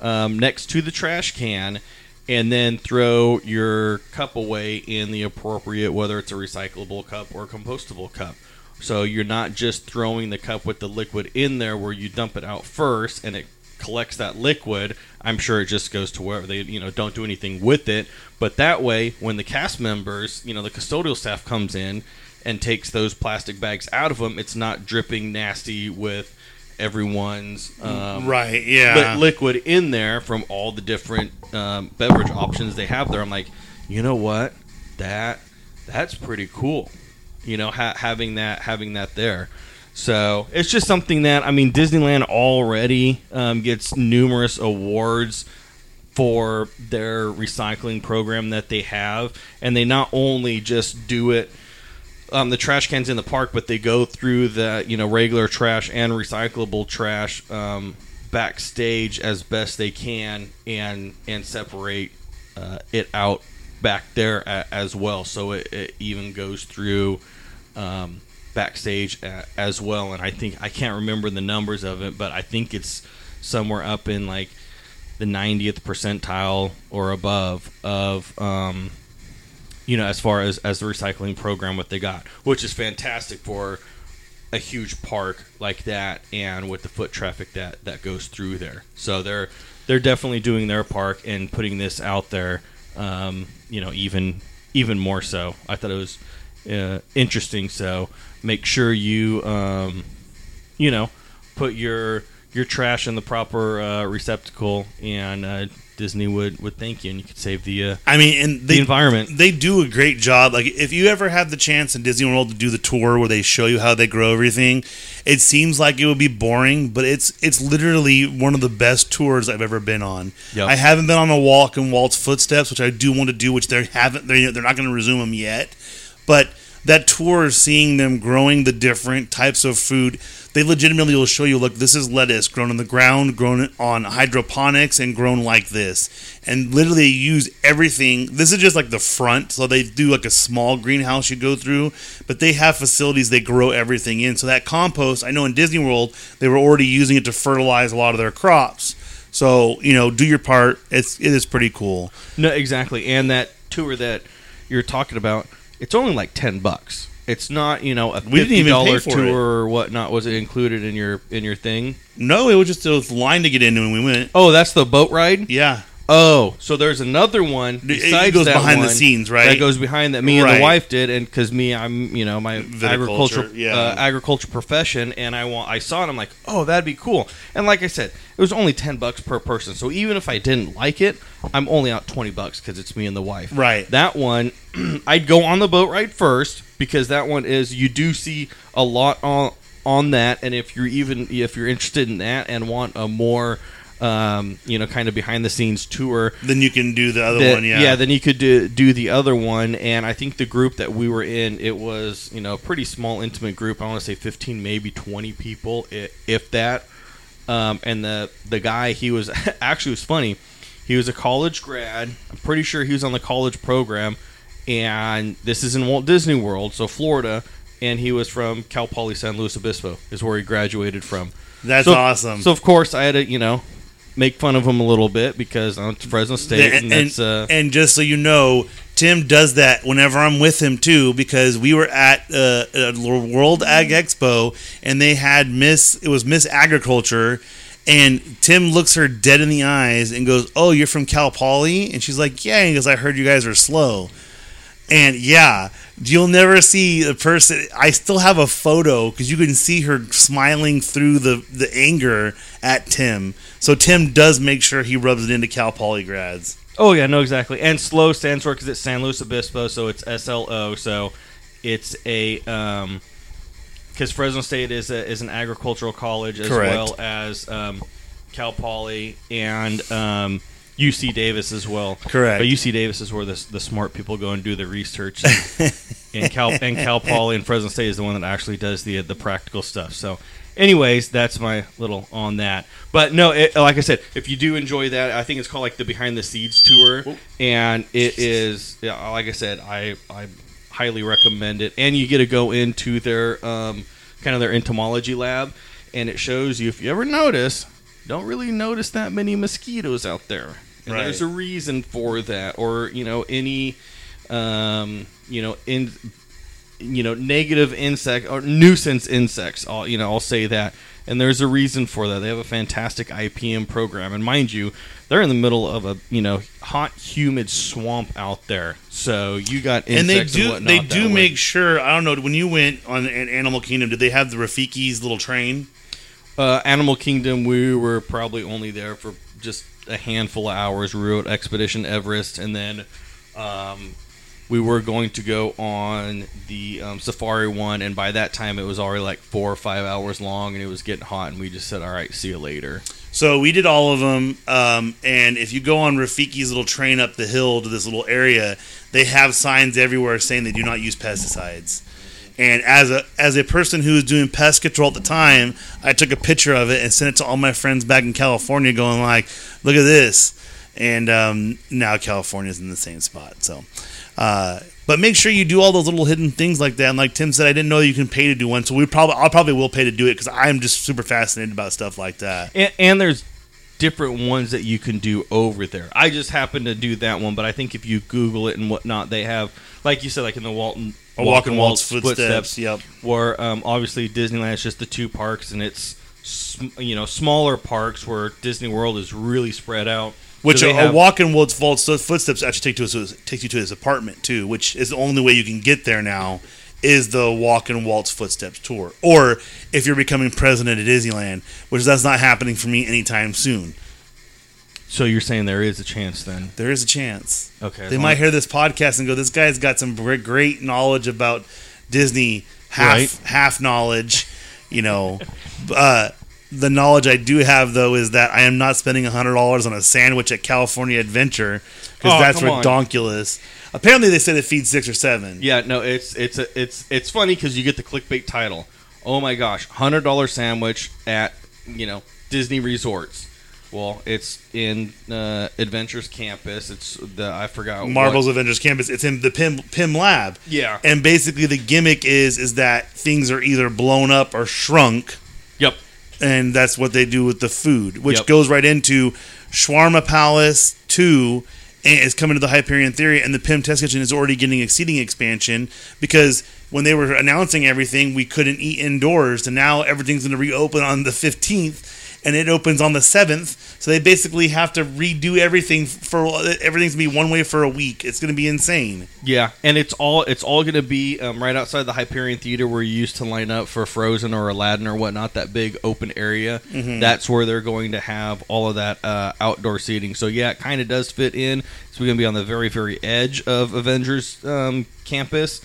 um, next to the trash can and then throw your cup away in the appropriate whether it's a recyclable cup or a compostable cup so you're not just throwing the cup with the liquid in there where you dump it out first and it collects that liquid. I'm sure it just goes to wherever they, you know, don't do anything with it. But that way, when the cast members, you know, the custodial staff comes in and takes those plastic bags out of them, it's not dripping nasty with everyone's um, right. Yeah. li- liquid in there from all the different um, beverage options they have there. I'm like, you know what, that that's pretty cool. You know, ha- having that having that there. So it's just something that I mean, Disneyland already um, gets numerous awards for their recycling program that they have, and they not only just do it. Um, the trash cans in the park, but they go through the you know regular trash and recyclable trash um, backstage as best they can, and and separate uh, it out back there a, as well. So it, it even goes through um, backstage a, as well. And I think I can't remember the numbers of it, but I think it's somewhere up in like the 90th percentile or above of um, you know as far as as the recycling program what they got, which is fantastic for a huge park like that and with the foot traffic that that goes through there. So they're they're definitely doing their park and putting this out there. Um, you know, even even more so. I thought it was uh, interesting. So make sure you um, you know put your your trash in the proper uh, receptacle, and uh, Disney would would thank you, and you could save the uh, I mean, and the environment. they do a great job. Like if you ever have the chance in Disney World to do the tour where they show you how they grow everything, it seems like it would be boring, but it's it's literally one of the best tours I've ever been on. Yep. I haven't been on a walk in Walt's footsteps, which I do want to do, which they haven't. They're, they're not going to resume them yet, but that tour, of seeing them growing the different types of food, they legitimately will show you. Look, this is lettuce grown on the ground, grown on hydroponics, and grown like this. And literally use everything. This is just like the front, so they do like a small greenhouse you go through, but they have facilities they grow everything in. So that compost, I know in Disney World, they were already using it to fertilize a lot of their crops. So you know, do your part. It's it is pretty cool. No, exactly. And that tour that you're talking about, it's only like ten bucks. It's not, you know, a We didn't fifty even pay dollar for tour it. or whatnot. Was it included in your in your thing? No, it was just a line to get into when we went. Oh, that's the boat ride. Yeah, Oh, so there's another one besides it goes behind the scenes, right? That goes behind that. Me and Right. the wife did, and because me, I'm you know my agriculture yeah. uh, agriculture profession, and I want I saw it. I'm like, oh, that'd be cool. And like I said, it was only ten bucks per person. So even if I didn't like it, I'm only out twenty bucks because it's me and the wife. Right. That one, [CLEARS THROAT] I'd go on the boat ride first because that one is you do see a lot on on that, and if you're even if you're interested in that and want a more um, you know, kind of behind the scenes tour then you can do the other that- one. Yeah, Yeah, then you could do, do the other one. And I think the group that we were in, it was you know a pretty small, intimate group. I want to say fifteen, maybe twenty people, if that. Um, and the the guy, he was [LAUGHS] actually it was funny. He was a college grad. I'm pretty sure he was on the college program, and this is in Walt Disney World, so Florida. And he was from Cal Poly San Luis Obispo, is where he graduated from. that's so, awesome. So of course I had to, you know, make fun of him a little bit because I'm Fresno State, and, and, that's uh, and, and just so you know, Tim does that whenever I'm with him too, because we were at uh, a World Ag Expo and they had Miss. It was Miss Agriculture. And Tim looks her dead in the eyes and goes, "Oh, you're from Cal Poly?" And she's like, "Yeah." And he goes, "I heard you guys are slow." And yeah, you'll never see a person. I still have a photo because you can see her smiling through the, the anger at Tim. So Tim does make sure he rubs it into Cal Poly grads. oh yeah, no, exactly. And SLO stands for because it's San Luis Obispo, so it's S L O. So it's a um because Fresno State is a, is an agricultural college as Correct. well as um, Cal Poly and um, UC Davis as well. Correct. But UC Davis is where the, the smart people go and do the research, and, and Cal and Cal Poly and Fresno State is the one that actually does the the practical stuff. So, anyways, that's my little on that. But no, it, like I said, if you do enjoy that, I think it's called like the Behind the Seeds tour, and it is yeah, like I said, I I highly recommend it, and you get to go into their um, kind of their entomology lab, and it shows you if you ever notice, don't really notice that many mosquitoes out there. And Right. there's a reason for that, or you know any, um, you know in, you know negative insect or nuisance insects. I'll you know I'll say that, and there's a reason for that. They have a fantastic IPM program, and mind you, they're in the middle of a you know hot, humid swamp out there. So you got and they insects do whatnot they do way. make sure. I don't know when you went on an Animal Kingdom, did they have the Rafiki's little train? Uh, Animal Kingdom, we were probably only there for just a handful of hours. We at Expedition Everest, and then um, we were going to go on the um, Safari one, and by that time it was already like four or five hours long, and it was getting hot, and we just said, "All right, see you later." So we did all of them, um, and if you go on Rafiki's little train up the hill to this little area, they have signs everywhere saying they do not use pesticides. And as a as a person who was doing pest control at the time, I took a picture of it and sent it to all my friends back in California, going like, "Look at this." And um, now California's in the same spot. So, uh, but make sure you do all those little hidden things like that. And like Tim said, I didn't know you can pay to do one, so we probably I'll probably will pay to do it because I'm just super fascinated about stuff like that. And, and there's different ones that you can do over there. I just happened to do that one, but I think if you Google it and whatnot, they have, like you said, like in the Walton A walk and Walt's footsteps. Yep. where um, obviously Disneyland is just the two parks, and it's sm- you know smaller parks where Disney World is really spread out. Which So a, they a walk in Walt's footsteps actually take to his, takes you to his apartment too, which is the only way you can get there now. Is the walk in Walt's footsteps tour, or if you're becoming president at Disneyland, which that's not happening for me anytime soon. So you're saying there is a chance then? There is a chance Okay, they might hear this podcast and go, "This guy's got some great knowledge about Disney, half Right. half knowledge." You know, [LAUGHS] uh, the knowledge I do have though is that I am not spending hundred dollars on a sandwich at California Adventure because Oh, that's come on. Apparently, they said it feeds six or seven. Yeah, no, it's it's a, it's it's funny because you get the clickbait title. Oh my gosh, hundred dollar sandwich at you know Disney resorts. Well, it's in uh, Adventures Campus. It's the I forgot Marvel's what- Avengers Campus. It's in the Pym, Pim Lab. Yeah. and basically the gimmick is is that things are either blown up or shrunk. Yep. and that's what they do with the food, which Yep. goes right into Shawarma Palace Two and is coming to the Hyperion Theater, and the Pym Test Kitchen is already getting exceeding expansion because when they were announcing everything, we couldn't eat indoors, and now everything's going to reopen on the fifteenth. And it opens on the seventh, so they basically have to redo everything for everything's gonna be one way for a week. It's gonna be insane. Yeah, and it's all it's all going to be um, right outside the Hyperion Theater where you used to line up for Frozen or Aladdin or whatnot. That big open area. That's where they're going to have all of that uh, outdoor seating. So yeah, it kind of does fit in. So we're going to be on the very very edge of Avengers um, campus,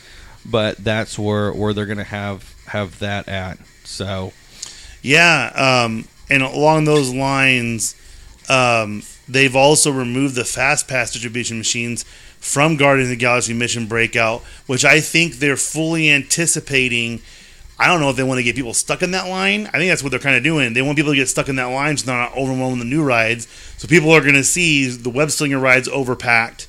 but that's where where they're going to have have that at. So Yeah, um, and along those lines, um, they've also removed the fast pass distribution machines from Guardians of the Galaxy Mission Breakout, which I think they're fully anticipating. I don't know if they want to get people stuck in that line. I think that's what they're kind of doing. They want people to get stuck in that line so they're not overwhelming the new rides. So people are going to see the web slinger rides overpacked,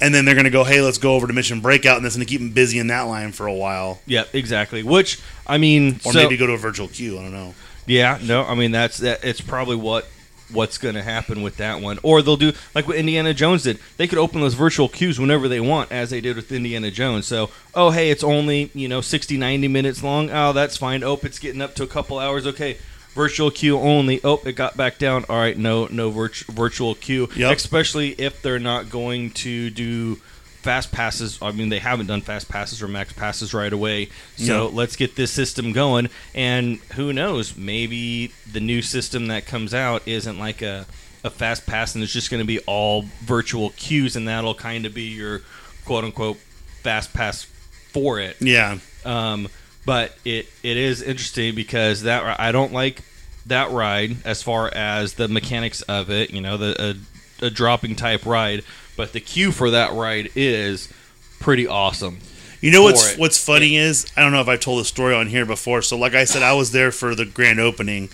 and then they're going to go, "Hey, let's go over to Mission Breakout," and that's going to keep them busy in that line for a while, yeah, exactly. Which I mean, or so- maybe go to a virtual queue. I don't know. Yeah, no, I mean that's that. It's probably what what's going to happen with that one, or they'll do like what Indiana Jones did. They could open those virtual queues whenever they want, as they did with Indiana Jones. So, oh hey, it's only you know 60, 90 minutes long. Oh, that's fine. Oh, it's getting up to a couple hours. Okay. Virtual queue only. Oh, it got back down. All right, no, no virt- virtual queue. Yep. Especially if they're not going to do fast passes. I mean, they haven't done fast passes or max passes right away. So let's get this system going. And who knows? Maybe the new system that comes out isn't like a, a fast pass and it's just going to be all virtual queues, and that'll kind of be your quote unquote fast pass for it. Yeah, Um, but it it is interesting because that I don't like that ride as far as the mechanics of it. You know, the a, a dropping type ride, but the queue for that ride is pretty awesome. You know what's it. what's funny is I don't know if I've told the story on here before. So like I said, I was there for the grand opening,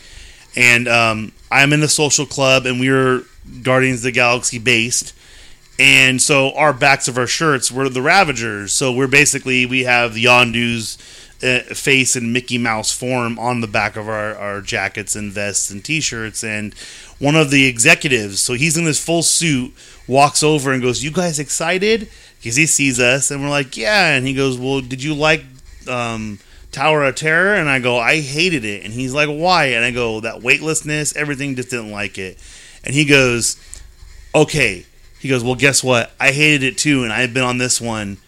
and um, I'm in the social club, and we were Guardians of the Galaxy based, and so our backs of our shirts were the Ravagers. So we're basically we have the Yondu's face in Mickey Mouse form on the back of our, our jackets and vests and T-shirts, and one of the executives, so he's in this full suit, walks over and goes, "You guys excited?" Because he sees us, and we're like, "Yeah." And he goes, "Well, did you like um, Tower of Terror?" And I go, "I hated it." And he's like, "Why?" And I go, "That weightlessness, everything, just didn't like it." And he goes, "Okay." He goes, "Well, guess what? I hated it too, and I've been on this one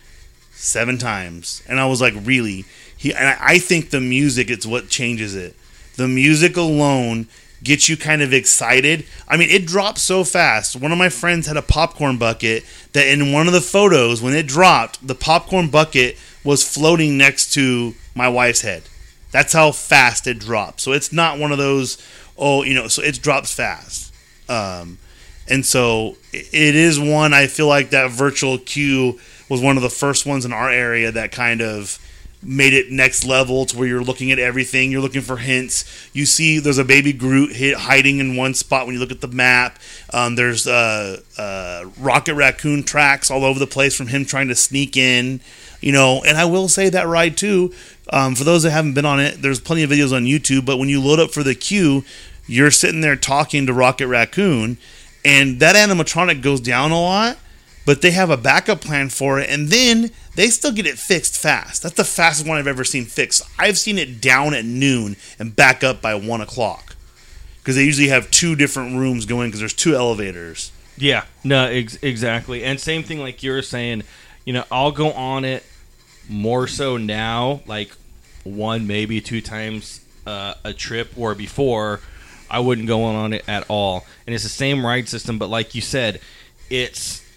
seven times." And I was like, "Really?" He and I, I think the music is what changes it. the music alone gets you kind of excited. I mean, it dropped so fast. One of my friends had a popcorn bucket that in one of the photos, when it dropped, the popcorn bucket was floating next to my wife's head. That's how fast it dropped. So it's not one of those, oh, you know, so it drops fast. Um, and so it is one, I feel like that virtual queue was one of the first ones in our area that kind of made it next level to where you're looking at everything. You're looking for hints. You see, there's a baby Groot hit, hiding in one spot when you look at the map. Um, there's uh, uh, Rocket Raccoon tracks all over the place from him trying to sneak in. You know, and I will say that ride too. Um, for those that haven't been on it, there's plenty of videos on YouTube. But when you load up for the queue, you're sitting there talking to Rocket Raccoon, and that animatronic goes down a lot but they have a backup plan for it, and then they still get it fixed fast. That's the fastest one I've ever seen fixed. I've seen it down at noon and back up by one o'clock because they usually have two different rooms going because there's two elevators. Yeah, no, ex- exactly. And same thing like you were saying, you know, I'll go on it more so now, like one, maybe two times uh, a trip, or before I wouldn't go on it at all. And it's the same ride system, but like you said, it's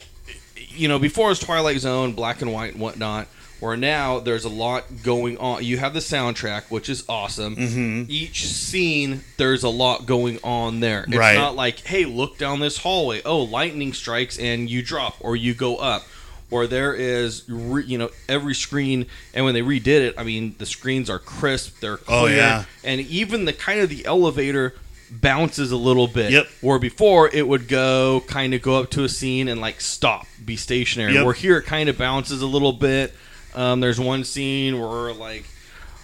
you know, before it was Twilight Zone, black and white and whatnot. Where now there's a lot going on. You have the soundtrack, which is awesome. Mm-hmm. Each scene, there's a lot going on there. It's Right. not like, hey, look down this hallway. Oh, lightning strikes and you drop or you go up. Or there is, re, you know, every screen. And when they redid it, I mean, the screens are crisp. They're clear. Oh, yeah. And even the kind of the elevator bounces a little bit. Yep. Where before it would go kind of go up to a scene and like stop, be stationary. Yep. Where here it kind of bounces a little bit. Um, there's one scene where like,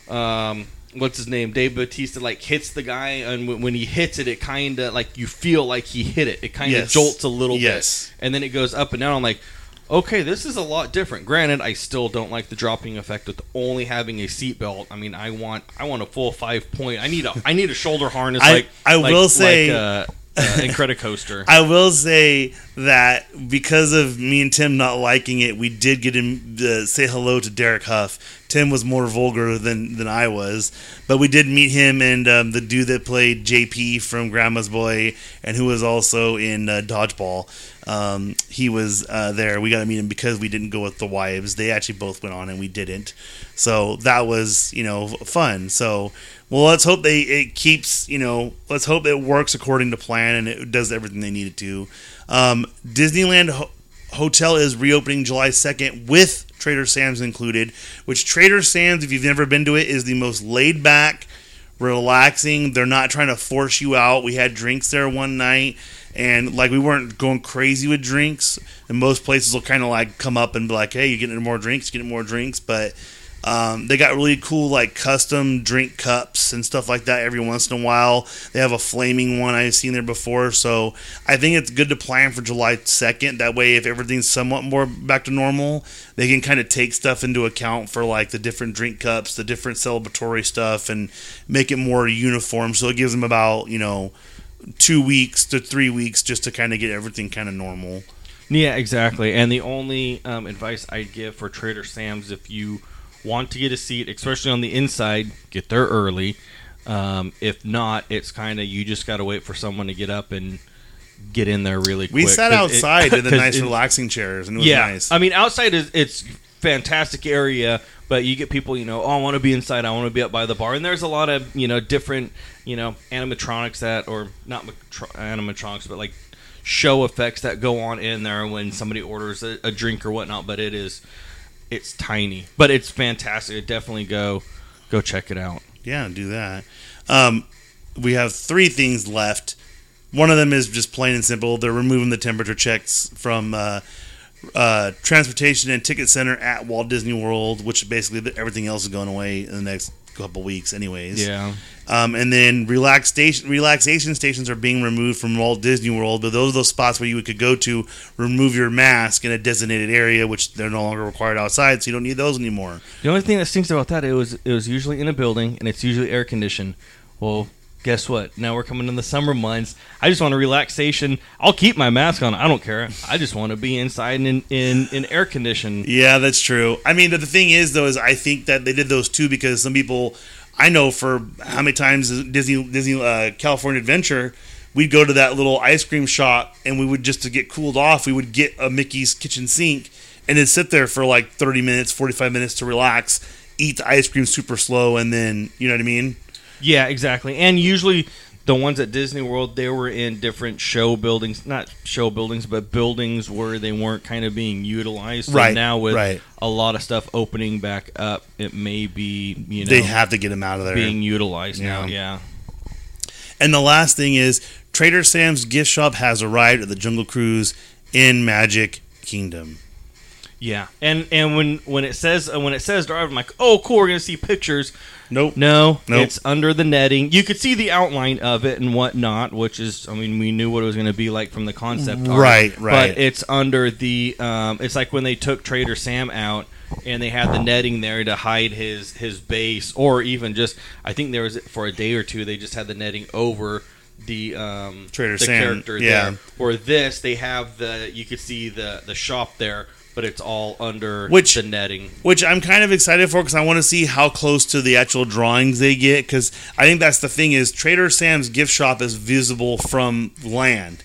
um, what's his name? Dave Bautista like hits the guy, and when, when he hits it, it kind of like you feel like he hit it. It kind of Yes. jolts a little Yes. bit, and then it goes up and down. I'm like. Okay, this is a lot different. Granted, I still don't like the dropping effect with only having a seatbelt. I mean, I want I want a full five point. I need a I need a shoulder harness. I- like I like- will say- like, uh, uh, [LAUGHS] Incredicoaster. I will say that because of me and Tim not liking it, we did get him to say hello to Derek Hough. Tim was more vulgar than, than I was, but we did meet him and um, the dude that played JP from Grandma's Boy and who was also in uh, Dodgeball. Um, he was uh, there. We got to meet him because we didn't go with the wives. They actually both went on and we didn't. So that was, you know, fun. So well, let's hope they it keeps you know. Let's hope it works according to plan and it does everything they need it to. Um, Disneyland Ho- Hotel is reopening July second with Trader Sam's included. Which Trader Sam's, if you've never been to it, is the most laid back, relaxing. They're not trying to force you out. We had drinks there one night. And like we weren't going crazy with drinks, and most places will kind of like come up and be like, "Hey, you're getting more drinks, getting more drinks." But um, they got really cool like custom drink cups and stuff like that every once in a while. They have a flaming one I've seen there before, so I think it's good to plan for July second. That way, if everything's somewhat more back to normal, they can kind of take stuff into account for like the different drink cups, the different celebratory stuff, and make it more uniform. So it gives them about you know two weeks to three weeks just to kind of get everything kind of normal. Yeah, exactly. And the only um, advice I'd give for Trader Sam's, if you want to get a seat, especially on the inside, get there early. Um, if not, it's kind of you just got to wait for someone to get up and get in there really quick. We sat 'Cause it- outside in the [LAUGHS] nice it- relaxing chairs, and it was yeah, nice. I mean, outside is it's fantastic area, but you get people, you know, oh, I want to be inside, I want to be up by the bar, and there's a lot of you know different, you know, animatronics that, or not animatronics, but like show effects that go on in there when somebody orders a, a drink or whatnot. But it is, it's tiny, but it's fantastic. Definitely go, go check it out. Yeah, do that. Um, we have three things left. One of them is just plain and simple. They're removing the temperature checks from uh, uh, transportation and ticket center at Walt Disney World, which basically everything else is going away in the next couple weeks, anyways. Yeah, Um, and then relaxation relaxation stations are being removed from Walt Disney World, but those are those spots where you could go to remove your mask in a designated area, which they're no longer required outside, so you don't need those anymore. the only thing that stinks about that it was it was usually in a building and it's usually air conditioned. Well. Guess what? Now we're coming in the summer months. I just want a relaxation. I'll keep my mask on. I don't care. I just want to be inside and in, in, in air conditioned. Yeah, that's true. I mean, the thing is, though, is I think that they did those too because some people. I know for how many times Disney Disney uh, California Adventure, we'd go to that little ice cream shop and we would just to get cooled off, we would get a Mickey's kitchen sink and then sit there for like 30 minutes, 45 minutes to relax, eat the ice cream super slow, and then you know what I mean. Yeah, exactly. And usually the ones at Disney World, they were in different show buildings, not show buildings, but buildings where they weren't kind of being utilized. So Right, now with right. a lot of stuff opening back up, it may be you know They have to get them out of there. being utilized now. Yeah. Yeah. And the last thing is Trader Sam's gift shop has arrived at the Jungle Cruise in Magic Kingdom. Yeah, and and when when it says uh, when it says drive, I'm like, oh, cool, we're gonna see pictures. Nope. No, Nope. it's under the netting. You could see the outline of it and whatnot, which is, I mean, we knew what it was going to be like from the concept art. Right, right. But it's under the. Um, it's like when they took Trader Sam out and they had the netting there to hide his his base, or even just, I think there was for a day or two they just had the netting over the um, Trader the Sam, character yeah. there. Or this, they have the you could see the the shop there, but it's all under Which- the netting. Which I'm kind of excited for because I want to see how close to the actual drawings they get. Because I think that's the thing is Trader Sam's gift shop is visible from land,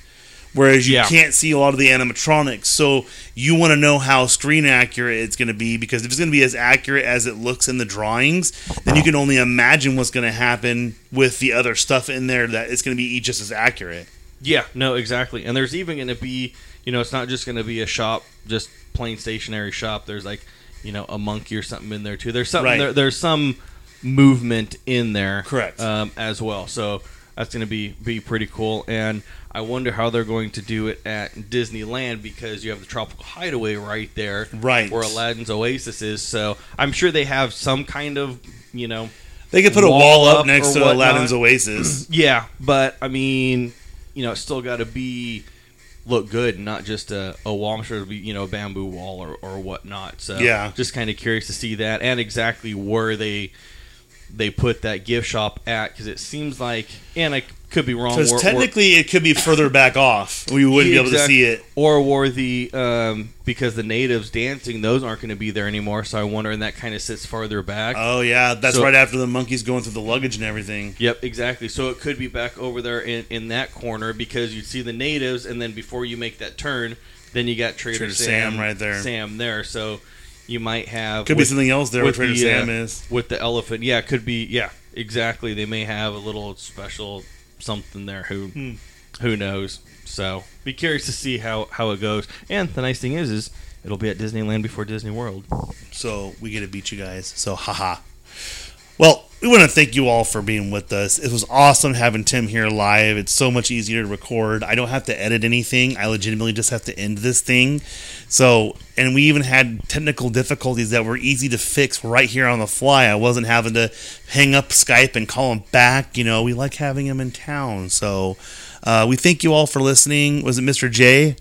whereas you Yeah. can't see a lot of the animatronics. So you want to know how screen accurate it's going to be because if it's going to be as accurate as it looks in the drawings, then you can only imagine what's going to happen with the other stuff in there that it's going to be just as accurate. Yeah, no, exactly. And there's even going to be, you know, it's not just going to be a shop, just plain stationary shop. There's like, you know, a monkey or something in there too. There's something Right. there, there's some movement in there, Correct. um, as well. So that's going to be be pretty cool. And I wonder how they're going to do it at Disneyland because you have the tropical hideaway right there, Right. where Aladdin's Oasis is. So I'm sure they have some kind of, you know, They could put a Wall wall up up next to whatnot. Aladdin's Oasis. [CLEARS THROAT] Yeah, but I mean, you know, it's still got to be look good, not just a, a wall. I'm sure it'll be you know a bamboo wall or, or whatnot. So Yeah. just kind of curious to see that and exactly where they they put that gift shop at because it seems like, and I could be wrong. Because or- or- technically, it could be further back off. We wouldn't be able to see it. or were the um, because the natives dancing, those aren't going to be there anymore. So I wonder, and that kind of sits farther back. Oh yeah, that's So- right after the monkeys going through the luggage and everything. Yep, exactly. So it could be back over there in, in that corner because you'd see the natives, and then before you make that turn, then you got Trader, Trader Sam, Sam right there. Sam there. So you might have Could be something else there with Trader the, Sam uh, is. with the elephant. Yeah, could be. Yeah, exactly. They may have a little special something there. Who Hmm. who knows? So be curious to see how how it goes. And the nice thing is, is it'll be at Disneyland before Disney World. So we get to beat you guys. So haha. Well, we want to thank you all for being with us. It was awesome having Tim here live. It's so much easier to record. I don't have to edit anything. I legitimately just have to end this thing. So, and we even had technical difficulties that were easy to fix right here on the fly. I wasn't having to hang up Skype and call him back. You know, we like having him in town. So, uh, we thank you all for listening. Was it Mr. J?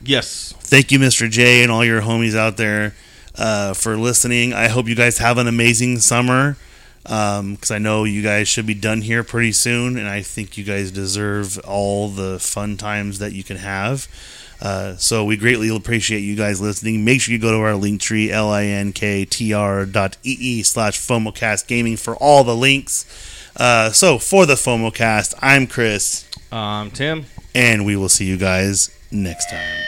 Yes. thank you, Mr. J, and all your homies out there uh, for listening. I hope you guys have an amazing summer because I know you guys should be done here pretty soon, and I think you guys deserve all the fun times that you can have. Uh, so we greatly appreciate you guys listening. Make sure you go to our link tree, L-I-N-K-T-R dot E-E slash FOMOcast Gaming for all the links. Uh, so for the FOMOcast, I'm Chris, Um, Tim. and we will see you guys next time.